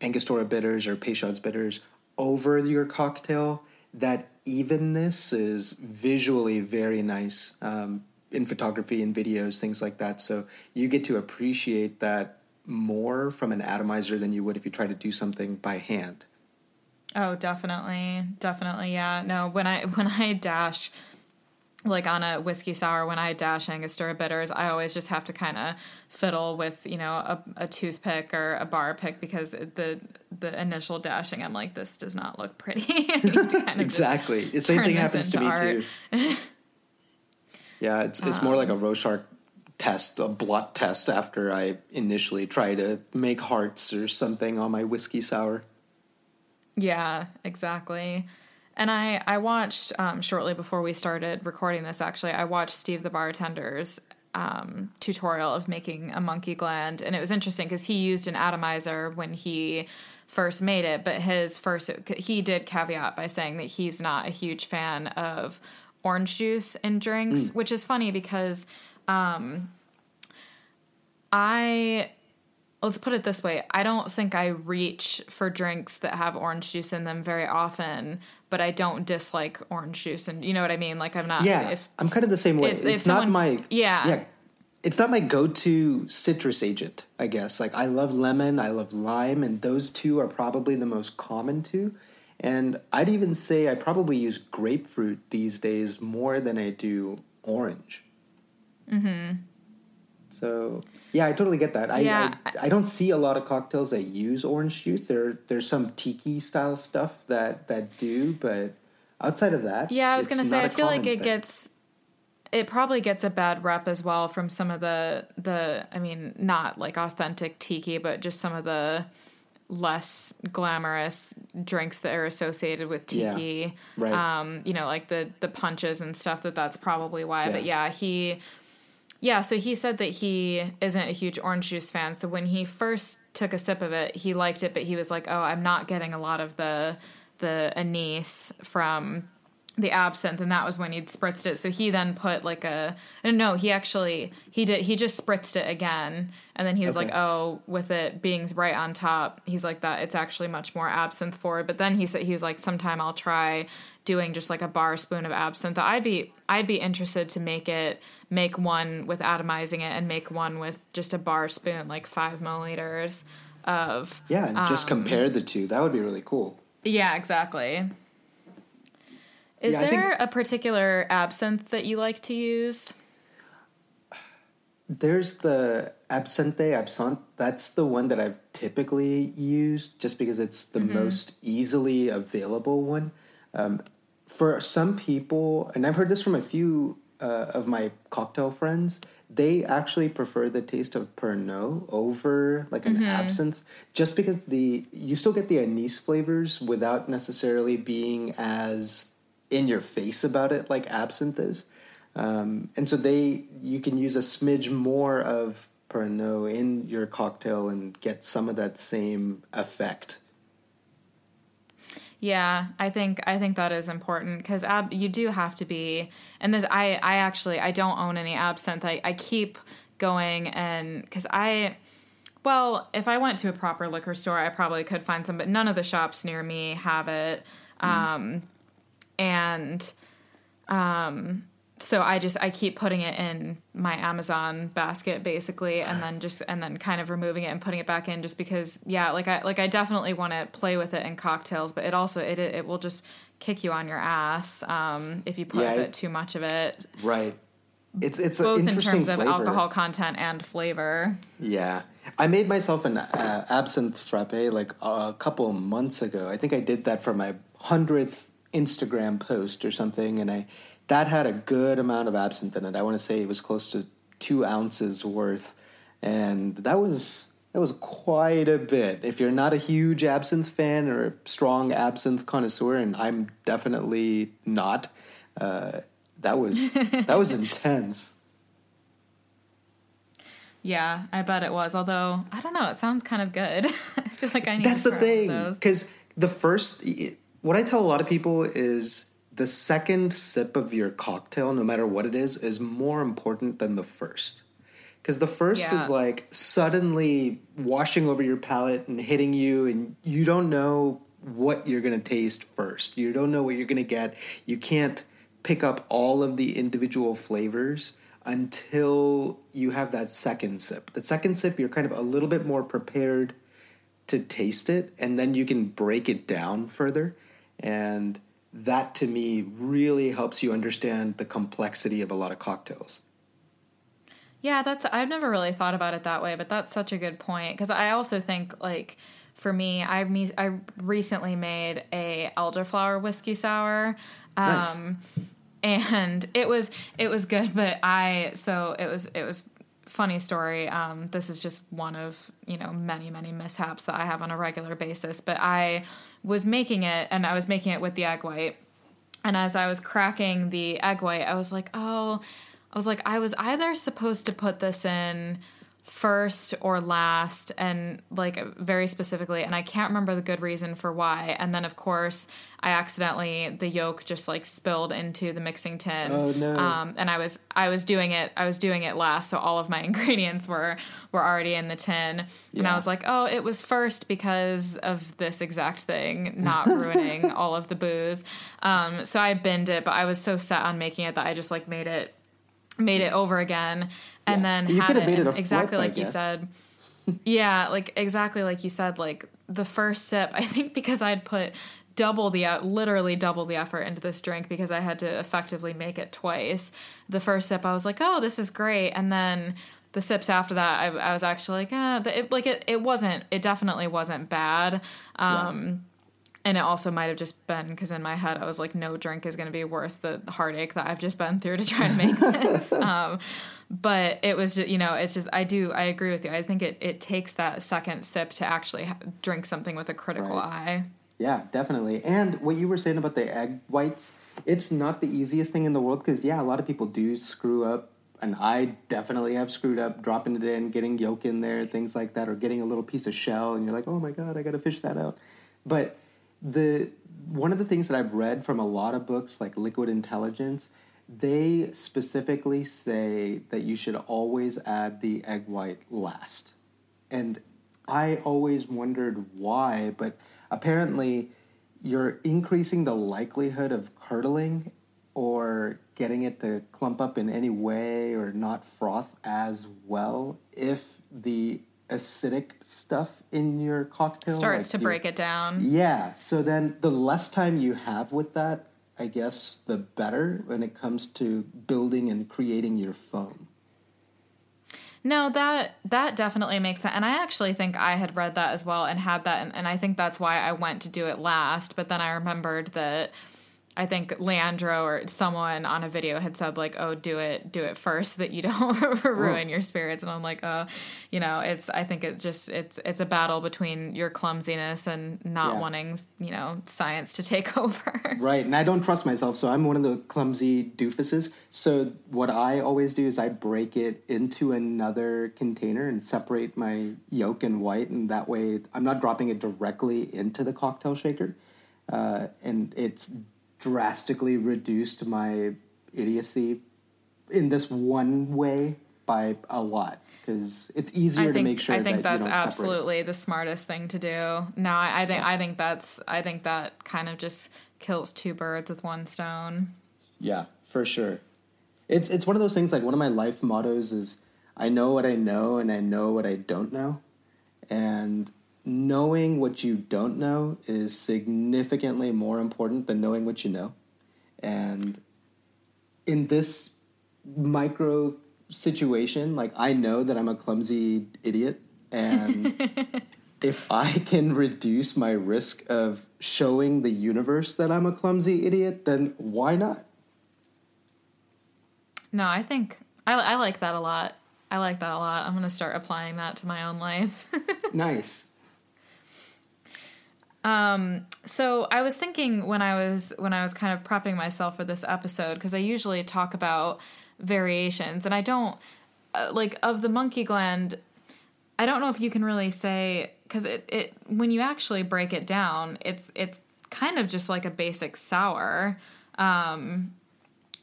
Angostura bitters or Peychaud's bitters over your cocktail, that evenness is visually very nice um, in photography and videos, things like that. So you get to appreciate that more from an atomizer than you would if you try to do something by hand. Oh, definitely, definitely, yeah. No, when I when I dash, like on a whiskey sour, when I dash Angostura bitters, I always just have to kind of fiddle with you know a, a toothpick or a bar pick because the the initial dashing, I'm like, this does not look pretty. I need to kind of just Exactly. The same thing happens to me art. too. yeah, it's it's more like a Rorschach test, a blot test after I initially try to make hearts or something on my whiskey sour. Yeah, exactly. And I I watched um, shortly before we started recording this. Actually, I watched Steve the bartender's um, tutorial of making a monkey gland, and it was interesting because he used an atomizer when he first made it, but his first he did caveat by saying that he's not a huge fan of orange juice in drinks, which is funny because um, I let's put it this way i don't think i reach for drinks that have orange juice in them very often but i don't dislike orange juice and you know what i mean like i'm not Yeah, if I'm kind of the same way. if- if it's not my yeah. yeah. It's not my go-to citrus agent, I guess. Like I love lemon, I love lime, and those two are probably the most common two. And I'd even say I probably use grapefruit these days more than I do orange. Mm-hmm. So yeah, I totally get that. I, Yeah, I I don't see a lot of cocktails that use orange juice. There there's some tiki style stuff that that do, but outside of that, yeah i was gonna say I feel like it thing. gets it probably gets a bad rep as well from some of the the i mean not like authentic tiki but just some of the less glamorous drinks that are associated with Yeah, right. um you know like the the punches and stuff that that's probably why but Yeah. yeah he yeah so he said that he isn't a huge orange juice fan so when he first took a sip of it he liked it but he was like oh i'm not getting a lot of the the anise from the absinthe and that was when he'd spritzed it so he then put like a no he actually he did he just spritzed it again and then he was Okay. like oh with it being right on top he's like that it's actually much more absinthe forward but then he said he was like sometime i'll try doing just like a bar spoon of absinthe i'd be i'd be interested to make it make one with atomizing it and make one with just a bar spoon like five milliliters of Yeah, and just Um, compare the two. That would be really cool. yeah, exactly. Is Yeah, I think- there a particular absinthe that you like to use? There's the Absente Absinthe. That's the one that I've typically used just because it's the Mm-hmm. most easily available one. Um, for some people, and I've heard this from a few uh, of my cocktail friends, they actually prefer the taste of Pernod over like Mm-hmm. an absinthe, just because the you still get the anise flavors without necessarily being as in your face about it like absinthe is. Um, and so they you can use a smidge more of Pernod in your cocktail and get some of that same effect. Yeah, I think I think that is important because ab- you do have to be. And this, I I actually I don't own any absinthe. I I keep going and because I. Well, if I went to a proper liquor store, I probably could find some, but none of the shops near me have it. Um, and um, so I just I keep putting it in my Amazon basket basically, and then just and then kind of removing it and putting it back in just because yeah, like I like I definitely want to play with it in cocktails, but it also it it will just kick you on your ass um, if you put Yeah, a bit too much of it, Right. It's it's both in interesting terms of flavor. alcohol content and flavor. Yeah, I made myself an uh, absinthe frappe like a couple months ago. I think I did that for my hundredth Instagram post or something, and I that had a good amount of absinthe in it. I want to say it was close to two ounces worth, and that was That was quite a bit. If you're not a huge absinthe fan or a strong absinthe connoisseur, and I'm definitely not, uh, that was that was intense. Yeah, I bet it was. Although I don't know, it sounds kind of good. I feel like I need. That's to the thing, because the first, what I tell a lot of people is the second sip of your cocktail, no matter what it is, is more important than the first. Because the first Yeah. is like suddenly washing over your palate and hitting you, and you don't know what you're going to taste first. You don't know what you're going to get. You can't pick up all of the individual flavors until you have that second sip. The second sip, you're kind of a little bit more prepared to taste it and then you can break it down further and that to me really helps you understand the complexity of a lot of cocktails Yeah, that's I've never really thought about it that way, but that's such a good point because I also think like for me, I me I recently made a elderflower whiskey sour. Nice. Um and it was it was good, but I so it was it was funny story. Um this is just one of, you know, many many mishaps that I have on a regular basis, but I was making it and I was making it with the egg white. And as I was cracking the egg white, I was like, oh, I was like, I was either supposed to put this in first or last, and like very specifically, and I can't remember the good reason for why. And then, of course, I accidentally the yolk just like spilled into the mixing tin. Oh, no. Um, and I was I was doing it I was doing it last, so all of my ingredients were were already in the tin, and I was like, oh, it was first because of this exact thing, not ruining all of the booze. Um, so I binned it, but I was so set on making it that I just like made it made it over again and Yeah. then You had it made it a exactly like you said. yeah, like exactly like you said like the first sip, I think because I'd put double the uh, literally double the effort into this drink because I had to effectively make it twice. The first sip I was like, "Oh, this is great." And then the sips after that, I, I was actually like, "Ah, it, like it, it wasn't. It definitely wasn't bad." Um, and it also might have just been because in my head I was like, no drink is going to be worth the heartache that I've just been through to try to make this. um, but it was, just, you know, it's just I do I agree with you. I think it it takes that second sip to actually drink something with a critical Right. eye. Yeah, definitely. And what you were saying about the egg whites, it's not the easiest thing in the world because, yeah, a lot of people do screw up. And I definitely have screwed up dropping it in, getting yolk in there, things like that, or getting a little piece of shell, and you're like, oh my God, I got to fish that out. But the one of the things that I've read from a lot of books, like Liquid Intelligence, they specifically say that you should always add the egg white last. And I always wondered why, but apparently you're increasing the likelihood of curdling or getting it to clump up in any way or not froth as well if the acidic stuff in your cocktail Starts like to break it down. yeah. So then the less time you have with that, I guess, the better when it comes to building and creating your foam. No, that that definitely makes sense. And I actually think I had read that as well and had that and, and I think that's why I went to do it last. But then I remembered that I think Leandro or someone on a video had said like, "Oh, do it, do it first, so that you don't ruin your spirits." And I'm like, "Oh, you know, it's. I think it just it's it's a battle between your clumsiness and not Yeah. wanting you know science to take over." Right. And I don't trust myself, so I'm one of the clumsy doofuses. So what I always do is I break it into another container and separate my yolk and white, and that way I'm not dropping it directly into the cocktail shaker. Uh, and it's drastically reduced my idiocy in this one way by a lot because it's easier I to make sure I think that that's don't separate absolutely the smartest thing to do. No, I, I think I think that's I think that kind of just kills two birds with one stone. Yeah, for sure. It's it's one of those things like one of my life mottos is I know what I know and I know what I don't know. And knowing what you don't know is significantly more important than knowing what you know. And in this micro situation, like I know that I'm a clumsy idiot and if I can reduce my risk of showing the universe that I'm a clumsy idiot, then why not? No, I think I, I like that a lot. I like that a lot. I'm gonna start applying that to my own life. nice. Um, so I was thinking when I was when I was kind of prepping myself for this episode because I usually talk about variations and I don't uh, like of the monkey gland. I don't know if you can really say because it, it when you actually break it down, it's it's kind of just like a basic sour um,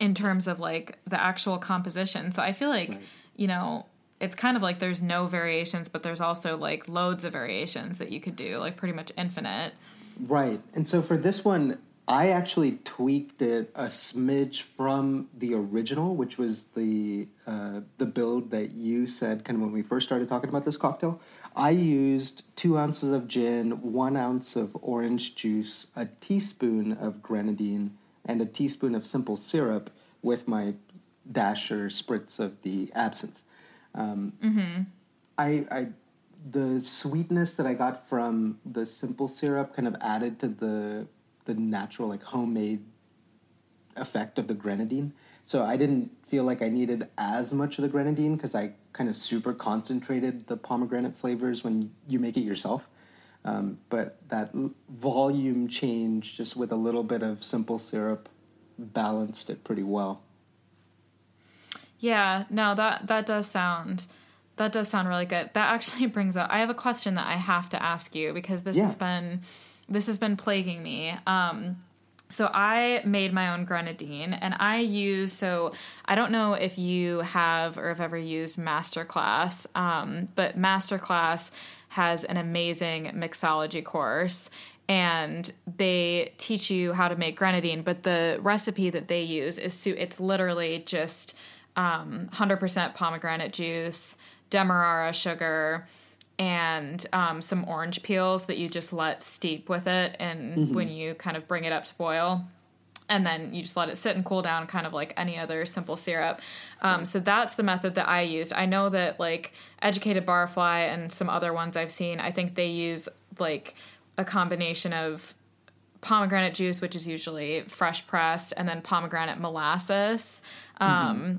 in terms of like the actual composition. So I feel like right. you know it's kind of like there's no variations, but there's also like loads of variations that you could do, like pretty much infinite. Right. And so for this one, I actually tweaked it a smidge from the original, which was the uh, the build that you said kind of when we first started talking about this cocktail. I used two ounces of gin, one ounce of orange juice, a teaspoon of grenadine, and a teaspoon of simple syrup with my dash or spritz of the absinthe. Um, mm-hmm. I, I, the sweetness that I got from the simple syrup kind of added to the the natural like homemade effect of the grenadine. So I didn't feel like I needed as much of the grenadine because I kind of super concentrated the pomegranate flavors when you make it yourself. Um, but that volume change, just with a little bit of simple syrup, balanced it pretty well. Yeah, no, that that does sound that does sound really good. That actually brings up I have a question that I have to ask you because this yeah. has been this has been plaguing me. Um so I made my own grenadine and I use so I don't know if you have or have ever used Masterclass, um, but Masterclass has an amazing mixology course and they teach you how to make grenadine, but the recipe that they use is it's literally just um, 100% pomegranate juice, demerara sugar, and um, some orange peels that you just let steep with it. And mm-hmm. when you kind of bring it up to boil, and then you just let it sit and cool down, kind of like any other simple syrup. Um, so that's the method that I used. I know that like Educated Barfly and some other ones I've seen, I think they use like a combination of pomegranate juice, which is usually fresh pressed, and then pomegranate molasses. Um, mm-hmm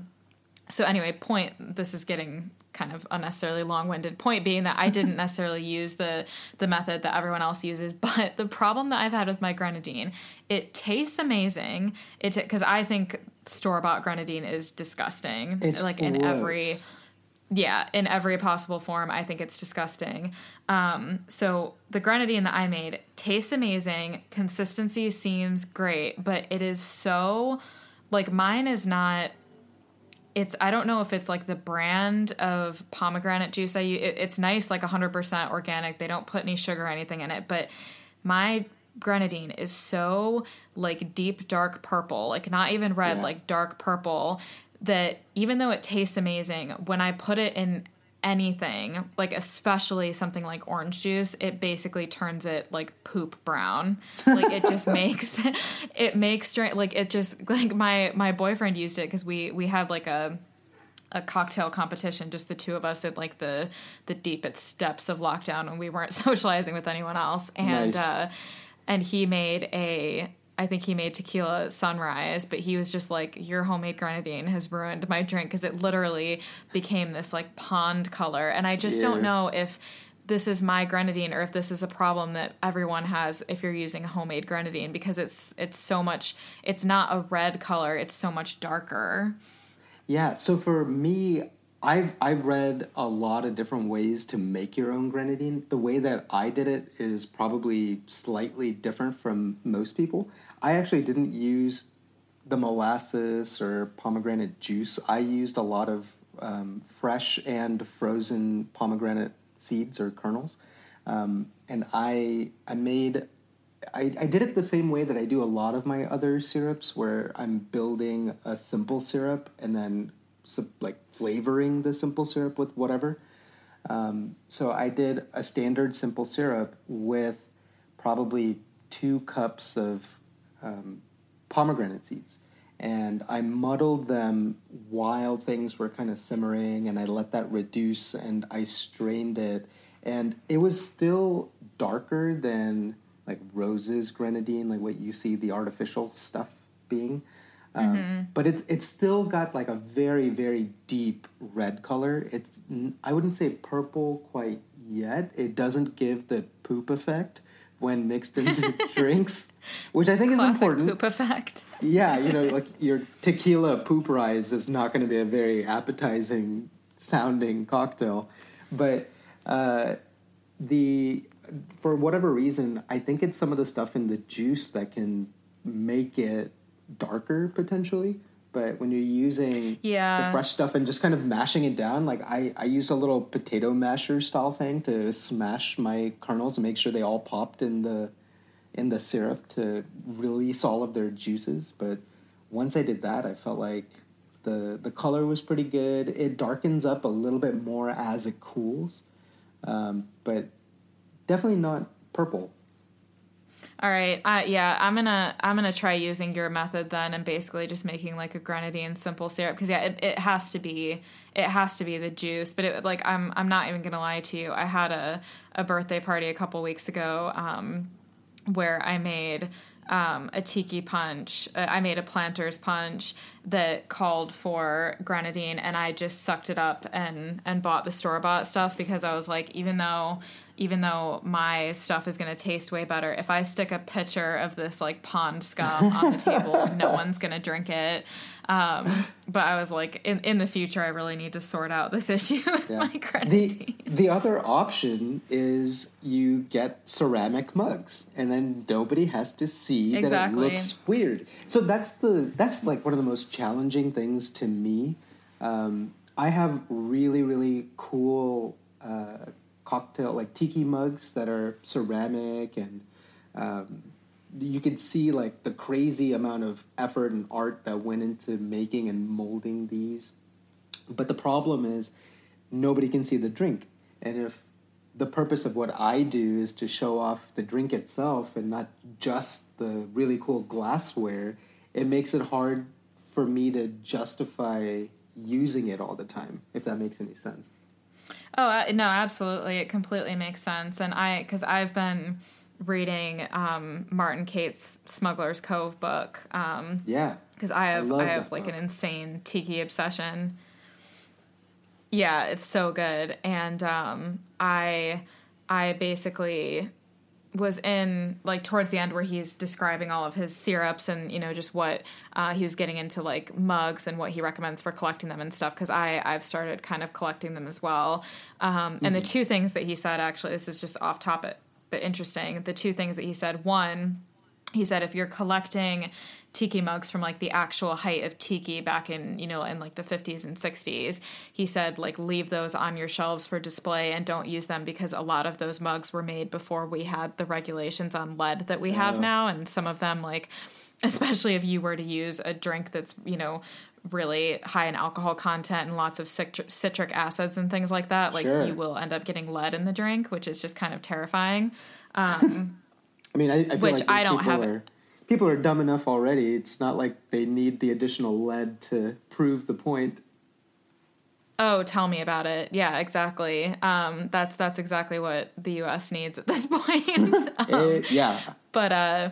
so anyway, point this is getting kind of unnecessarily long-winded. Point being that I didn't necessarily use the the method that everyone else uses but the problem that I've had with my grenadine it tastes amazing. It cuz I think store-bought grenadine is disgusting. It's like in every yeah in every possible form I think it's disgusting. Um, so the grenadine that I made tastes amazing. Consistency seems great but it is so like mine is not it's I don't know if it's like the brand of pomegranate juice I use. It, it's nice, like 100% organic. They don't put any sugar or anything in it, but my grenadine is so like deep dark purple, like not even red, yeah. like dark purple that even though it tastes amazing, when I put it in anything, like especially something like orange juice, it basically turns it like poop brown. Like it just makes it makes drink like it just like my my boyfriend used it because we we had like a a cocktail competition, just the two of us at like the the deepest depths of lockdown when we weren't socializing with anyone else, and nice. uh, and he made a I think he made tequila sunrise, but he was just like, Your homemade grenadine has ruined my drink because it literally became this like pond color. And I just yeah. don't know if this is my grenadine or if this is a problem that everyone has if you're using homemade grenadine because it's it's so much it's not a red color, it's so much darker. Yeah, so for me, I've I've read a lot of different ways to make your own grenadine. The way that I did it is probably slightly different from most people. I actually didn't use the molasses or pomegranate juice. I used a lot of um, fresh and frozen pomegranate seeds or kernels, um, and I I made I, I did it the same way that I do a lot of my other syrups, where I'm building a simple syrup and then like flavoring the simple syrup with whatever. Um, so I did a standard simple syrup with probably two cups of um, pomegranate seeds. And I muddled them while things were kind of simmering, and I let that reduce and I strained it. And it was still darker than like Rose's grenadine, like what you see the artificial stuff being. Um, Mm-hmm. But it, it's still got like a very, very deep red color. It's, I wouldn't say purple quite yet. It doesn't give the poop effect when mixed into drinks, which I think is Classic important. poop effect. Yeah, you know, like your tequila poop rise is not going to be a very appetizing sounding cocktail, but uh, the for whatever reason, I think it's some of the stuff in the juice that can make it darker potentially. But when you're using Yeah. the fresh stuff and just kind of mashing it down, like I, I used a little potato masher style thing to smash my kernels and make sure they all popped in the in the syrup to release all of their juices. But once I did that, I felt like the the color was pretty good. It darkens up a little bit more as it cools, um, but definitely not purple. All right. Uh, yeah, I'm gonna I'm gonna try using your method then, and basically just making like a grenadine simple syrup because yeah, it, it has to be it has to be the juice. But it like I'm I'm not even gonna lie to you. I had a a birthday party a couple weeks ago um, where I made. Um, a tiki punch. Uh, I made a planter's punch that called for grenadine, and I just sucked it up and and bought the store bought stuff because I was like, even though even though my stuff is going to taste way better, if I stick a pitcher of this like pond scum on the table, no one's going to drink it. Um, but I was like, in, in the future, I really need to sort out this issue with Yeah. my The grenadine. the other option is you get ceramic mugs, and then nobody has to see that it looks weird. So that's the that's like one of the most challenging things to me. Um, I have really really cool uh, cocktail like tiki mugs that are ceramic and. Um, you can see like the crazy amount of effort and art that went into making and molding these but the problem is nobody can see the drink. And if the purpose of what I do is to show off the drink itself and not just the really cool glassware, it makes it hard for me to justify using it all the time, if that makes any sense. Oh no, absolutely, it completely makes sense. And I, because I've been reading um, Martin Cate's Smuggler's Cove book. Um, Yeah. because I have love I, have like an insane tiki obsession. Yeah, it's so good, and um, I I basically was in like towards the end where he's describing all of his syrups and you know just what uh, he was getting into like mugs and what he recommends for collecting them and stuff because I I've started kind of collecting them as well. Um, And the two things that he said actually this is just off topic but interesting. The two things that he said one he said if you're collecting tiki mugs from like the actual height of tiki back in you know in like the 50s and 60s he said like leave those on your shelves for display and don't use them because a lot of those mugs were made before we had the regulations on lead that we have Oh. now and some of them like especially if you were to use a drink that's you know really high in alcohol content and lots of citr- citric acids and things like that like Sure. you will end up getting lead in the drink which is just kind of terrifying um, I mean, I, I feel Which like I don't people have- Are, people are dumb enough already. It's not like they need the additional lead to prove the point. Oh, tell me about it. Yeah, exactly. Um, that's that's exactly what the U.S. needs at this point. Um, It- yeah. but uh,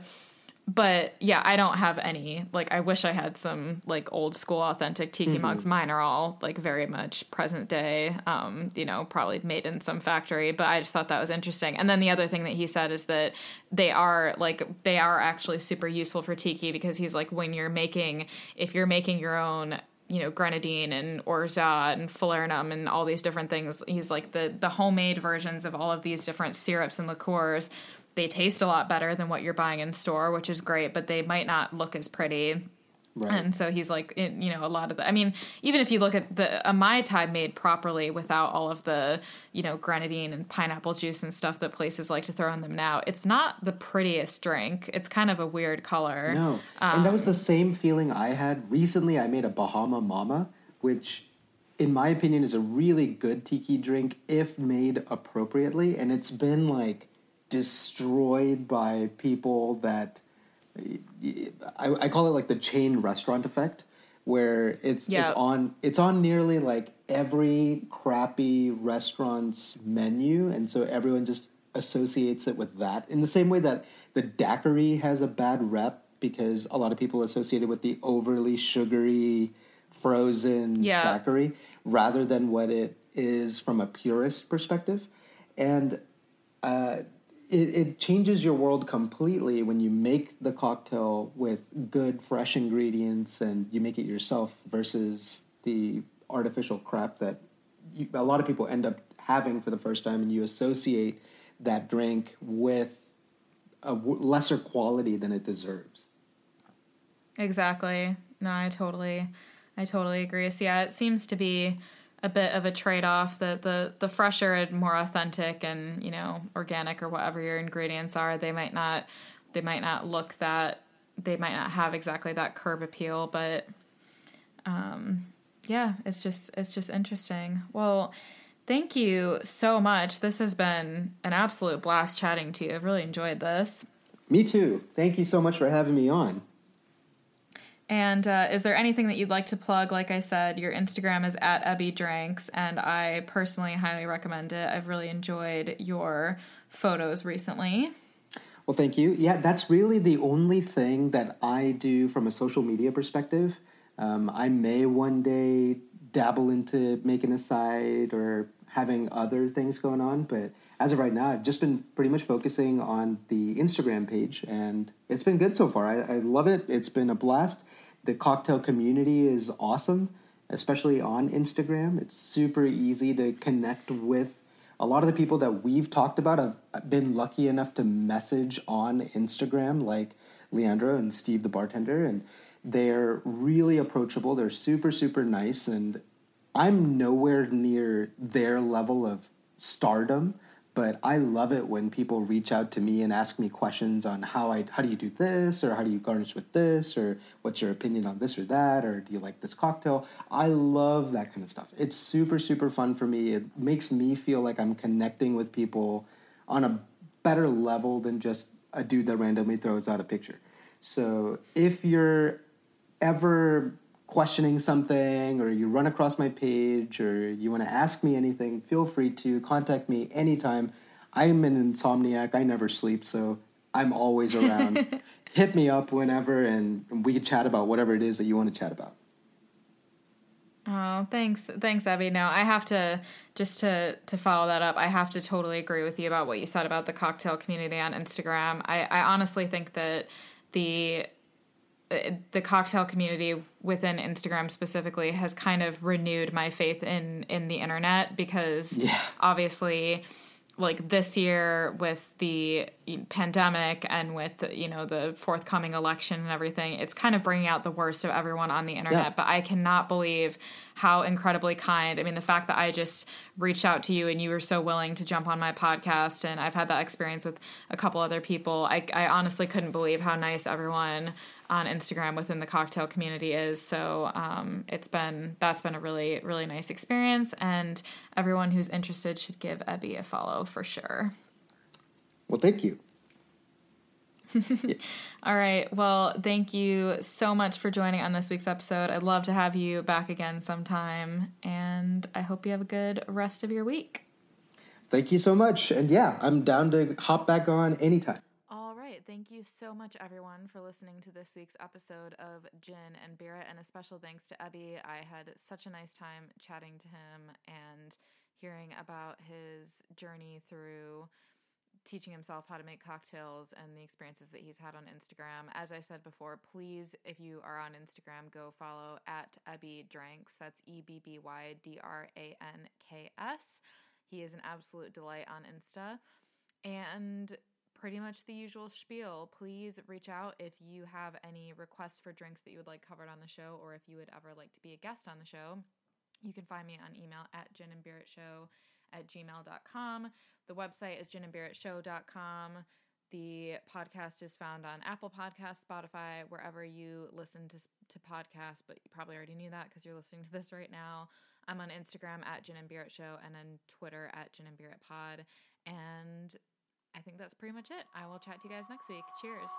but yeah, I don't have any. Like, I wish I had some like old school authentic tiki mugs. Mine are all like very much present day. Um, you know, probably made in some factory. But I just thought that was interesting. And then the other thing that he said is that they are like they are actually super useful for tiki because he's like when you're making if you're making your own you know grenadine and orgeat and falernum and all these different things he's like the the homemade versions of all of these different syrups and liqueurs they taste a lot better than what you're buying in store which is great but they might not look as pretty Right. and so he's like it, you know a lot of the i mean even if you look at the a mai tai made properly without all of the you know grenadine and pineapple juice and stuff that places like to throw in them now it's not the prettiest drink it's kind of a weird color No. and that was the same feeling I had. Recently, I made a Bahama Mama, which, in my opinion, is a really good tiki drink if made appropriately. And it's been like destroyed by people that I, I call it like the chain restaurant effect, where it's Yeah. it's on it's on nearly like every crappy restaurant's menu, and so everyone just associates it with that. In the same way that the daiquiri has a bad rep because a lot of people associate it with the overly sugary frozen Yeah. daiquiri rather than what it is from a purist perspective. And uh, it, it changes your world completely when you make the cocktail with good, fresh ingredients and you make it yourself versus the artificial crap that you, a lot of people end up having for the first time, and you associate that drink with a w- lesser quality than it deserves. Exactly. No, I totally, I totally agree. So yeah, it seems to be a bit of a trade-off. That the the fresher and more authentic and you know organic or whatever your ingredients are, they might not, they might not look that, they might not have exactly that curb appeal. But, um, yeah, it's just it's just interesting. Well. Thank you so much. This has been an absolute blast chatting to you. I've really enjoyed this. Me too. Thank you so much for having me on. And uh, is there anything that you'd like to plug? Like I said, your Instagram is at Ebby Drinks, and I personally highly recommend it. I've really enjoyed your photos recently. Well, thank you. Yeah, that's really the only thing that I do from a social media perspective. Um, I may one day dabble into making a site or having other things going on, but as of right now, I've just been pretty much focusing on the Instagram page, and it's been good so far. I, I love it. It's been a blast. The cocktail community is awesome, especially on Instagram. It's super easy to connect with a lot of the people that we've talked about I've been lucky enough to message on Instagram, like Leandro and Steve the bartender, and they're really approachable. They're super, super nice, and I'm nowhere near their level of stardom, but I love it when people reach out to me and ask me questions on how I how do you do this or how do you garnish with this or what's your opinion on this or that or do you like this cocktail? I love that kind of stuff. It's super super fun for me. It makes me feel like I'm connecting with people on a better level than just a dude that randomly throws out a picture. So if you're ever questioning something or you run across my page or you want to ask me anything, feel free to contact me anytime. I'm an insomniac. I never sleep, so I'm always around. Hit me up whenever and we can chat about whatever it is that you want to chat about. Oh, thanks, thanks, Abby. Now I have to just to to follow that up. I have to totally agree with you about what you said about the cocktail community on Instagram. I, I honestly think that the the cocktail community within Instagram specifically has kind of renewed my faith in in the internet because Yeah. obviously like this year with the pandemic and with you know the forthcoming election and everything it's kind of bringing out the worst of everyone on the internet Yeah. but i cannot believe how incredibly kind i mean the fact that i just reached out to you and you were so willing to jump on my podcast and i've had that experience with a couple other people i, I honestly couldn't believe how nice everyone on Instagram within the cocktail community is. So um, it's been that's been a really really nice experience, and everyone who's interested should give Ebby a follow for sure. Well, thank you. All right. Well, thank you so much for joining on this week's episode. I'd love to have you back again sometime, and I hope you have a good rest of your week. Thank you so much. And yeah, I'm down to hop back on anytime. Thank you so much, everyone, for listening to this week's episode of Gin and Beer And a special thanks to Ebby. I had such a nice time chatting to him and hearing about his journey through teaching himself how to make cocktails and the experiences that he's had on Instagram. As I said before, please, if you are on Instagram, go follow at Ebby Dranks. That's E B B Y D R A N K S. He is an absolute delight on Insta. And pretty much the usual spiel. Please reach out if you have any requests for drinks that you would like covered on the show, or if you would ever like to be a guest on the show. You can find me on email at ginandbearitshow at gmail.com. The website is ginandbearitshow.com. The podcast is found on Apple Podcasts, Spotify, wherever you listen to, to podcasts, but you probably already knew that because you're listening to this right now. I'm on Instagram at Gin and Beer Show and on Twitter at Gin and Beer Pod. And I think that's pretty much it. I will chat to you guys next week. Cheers.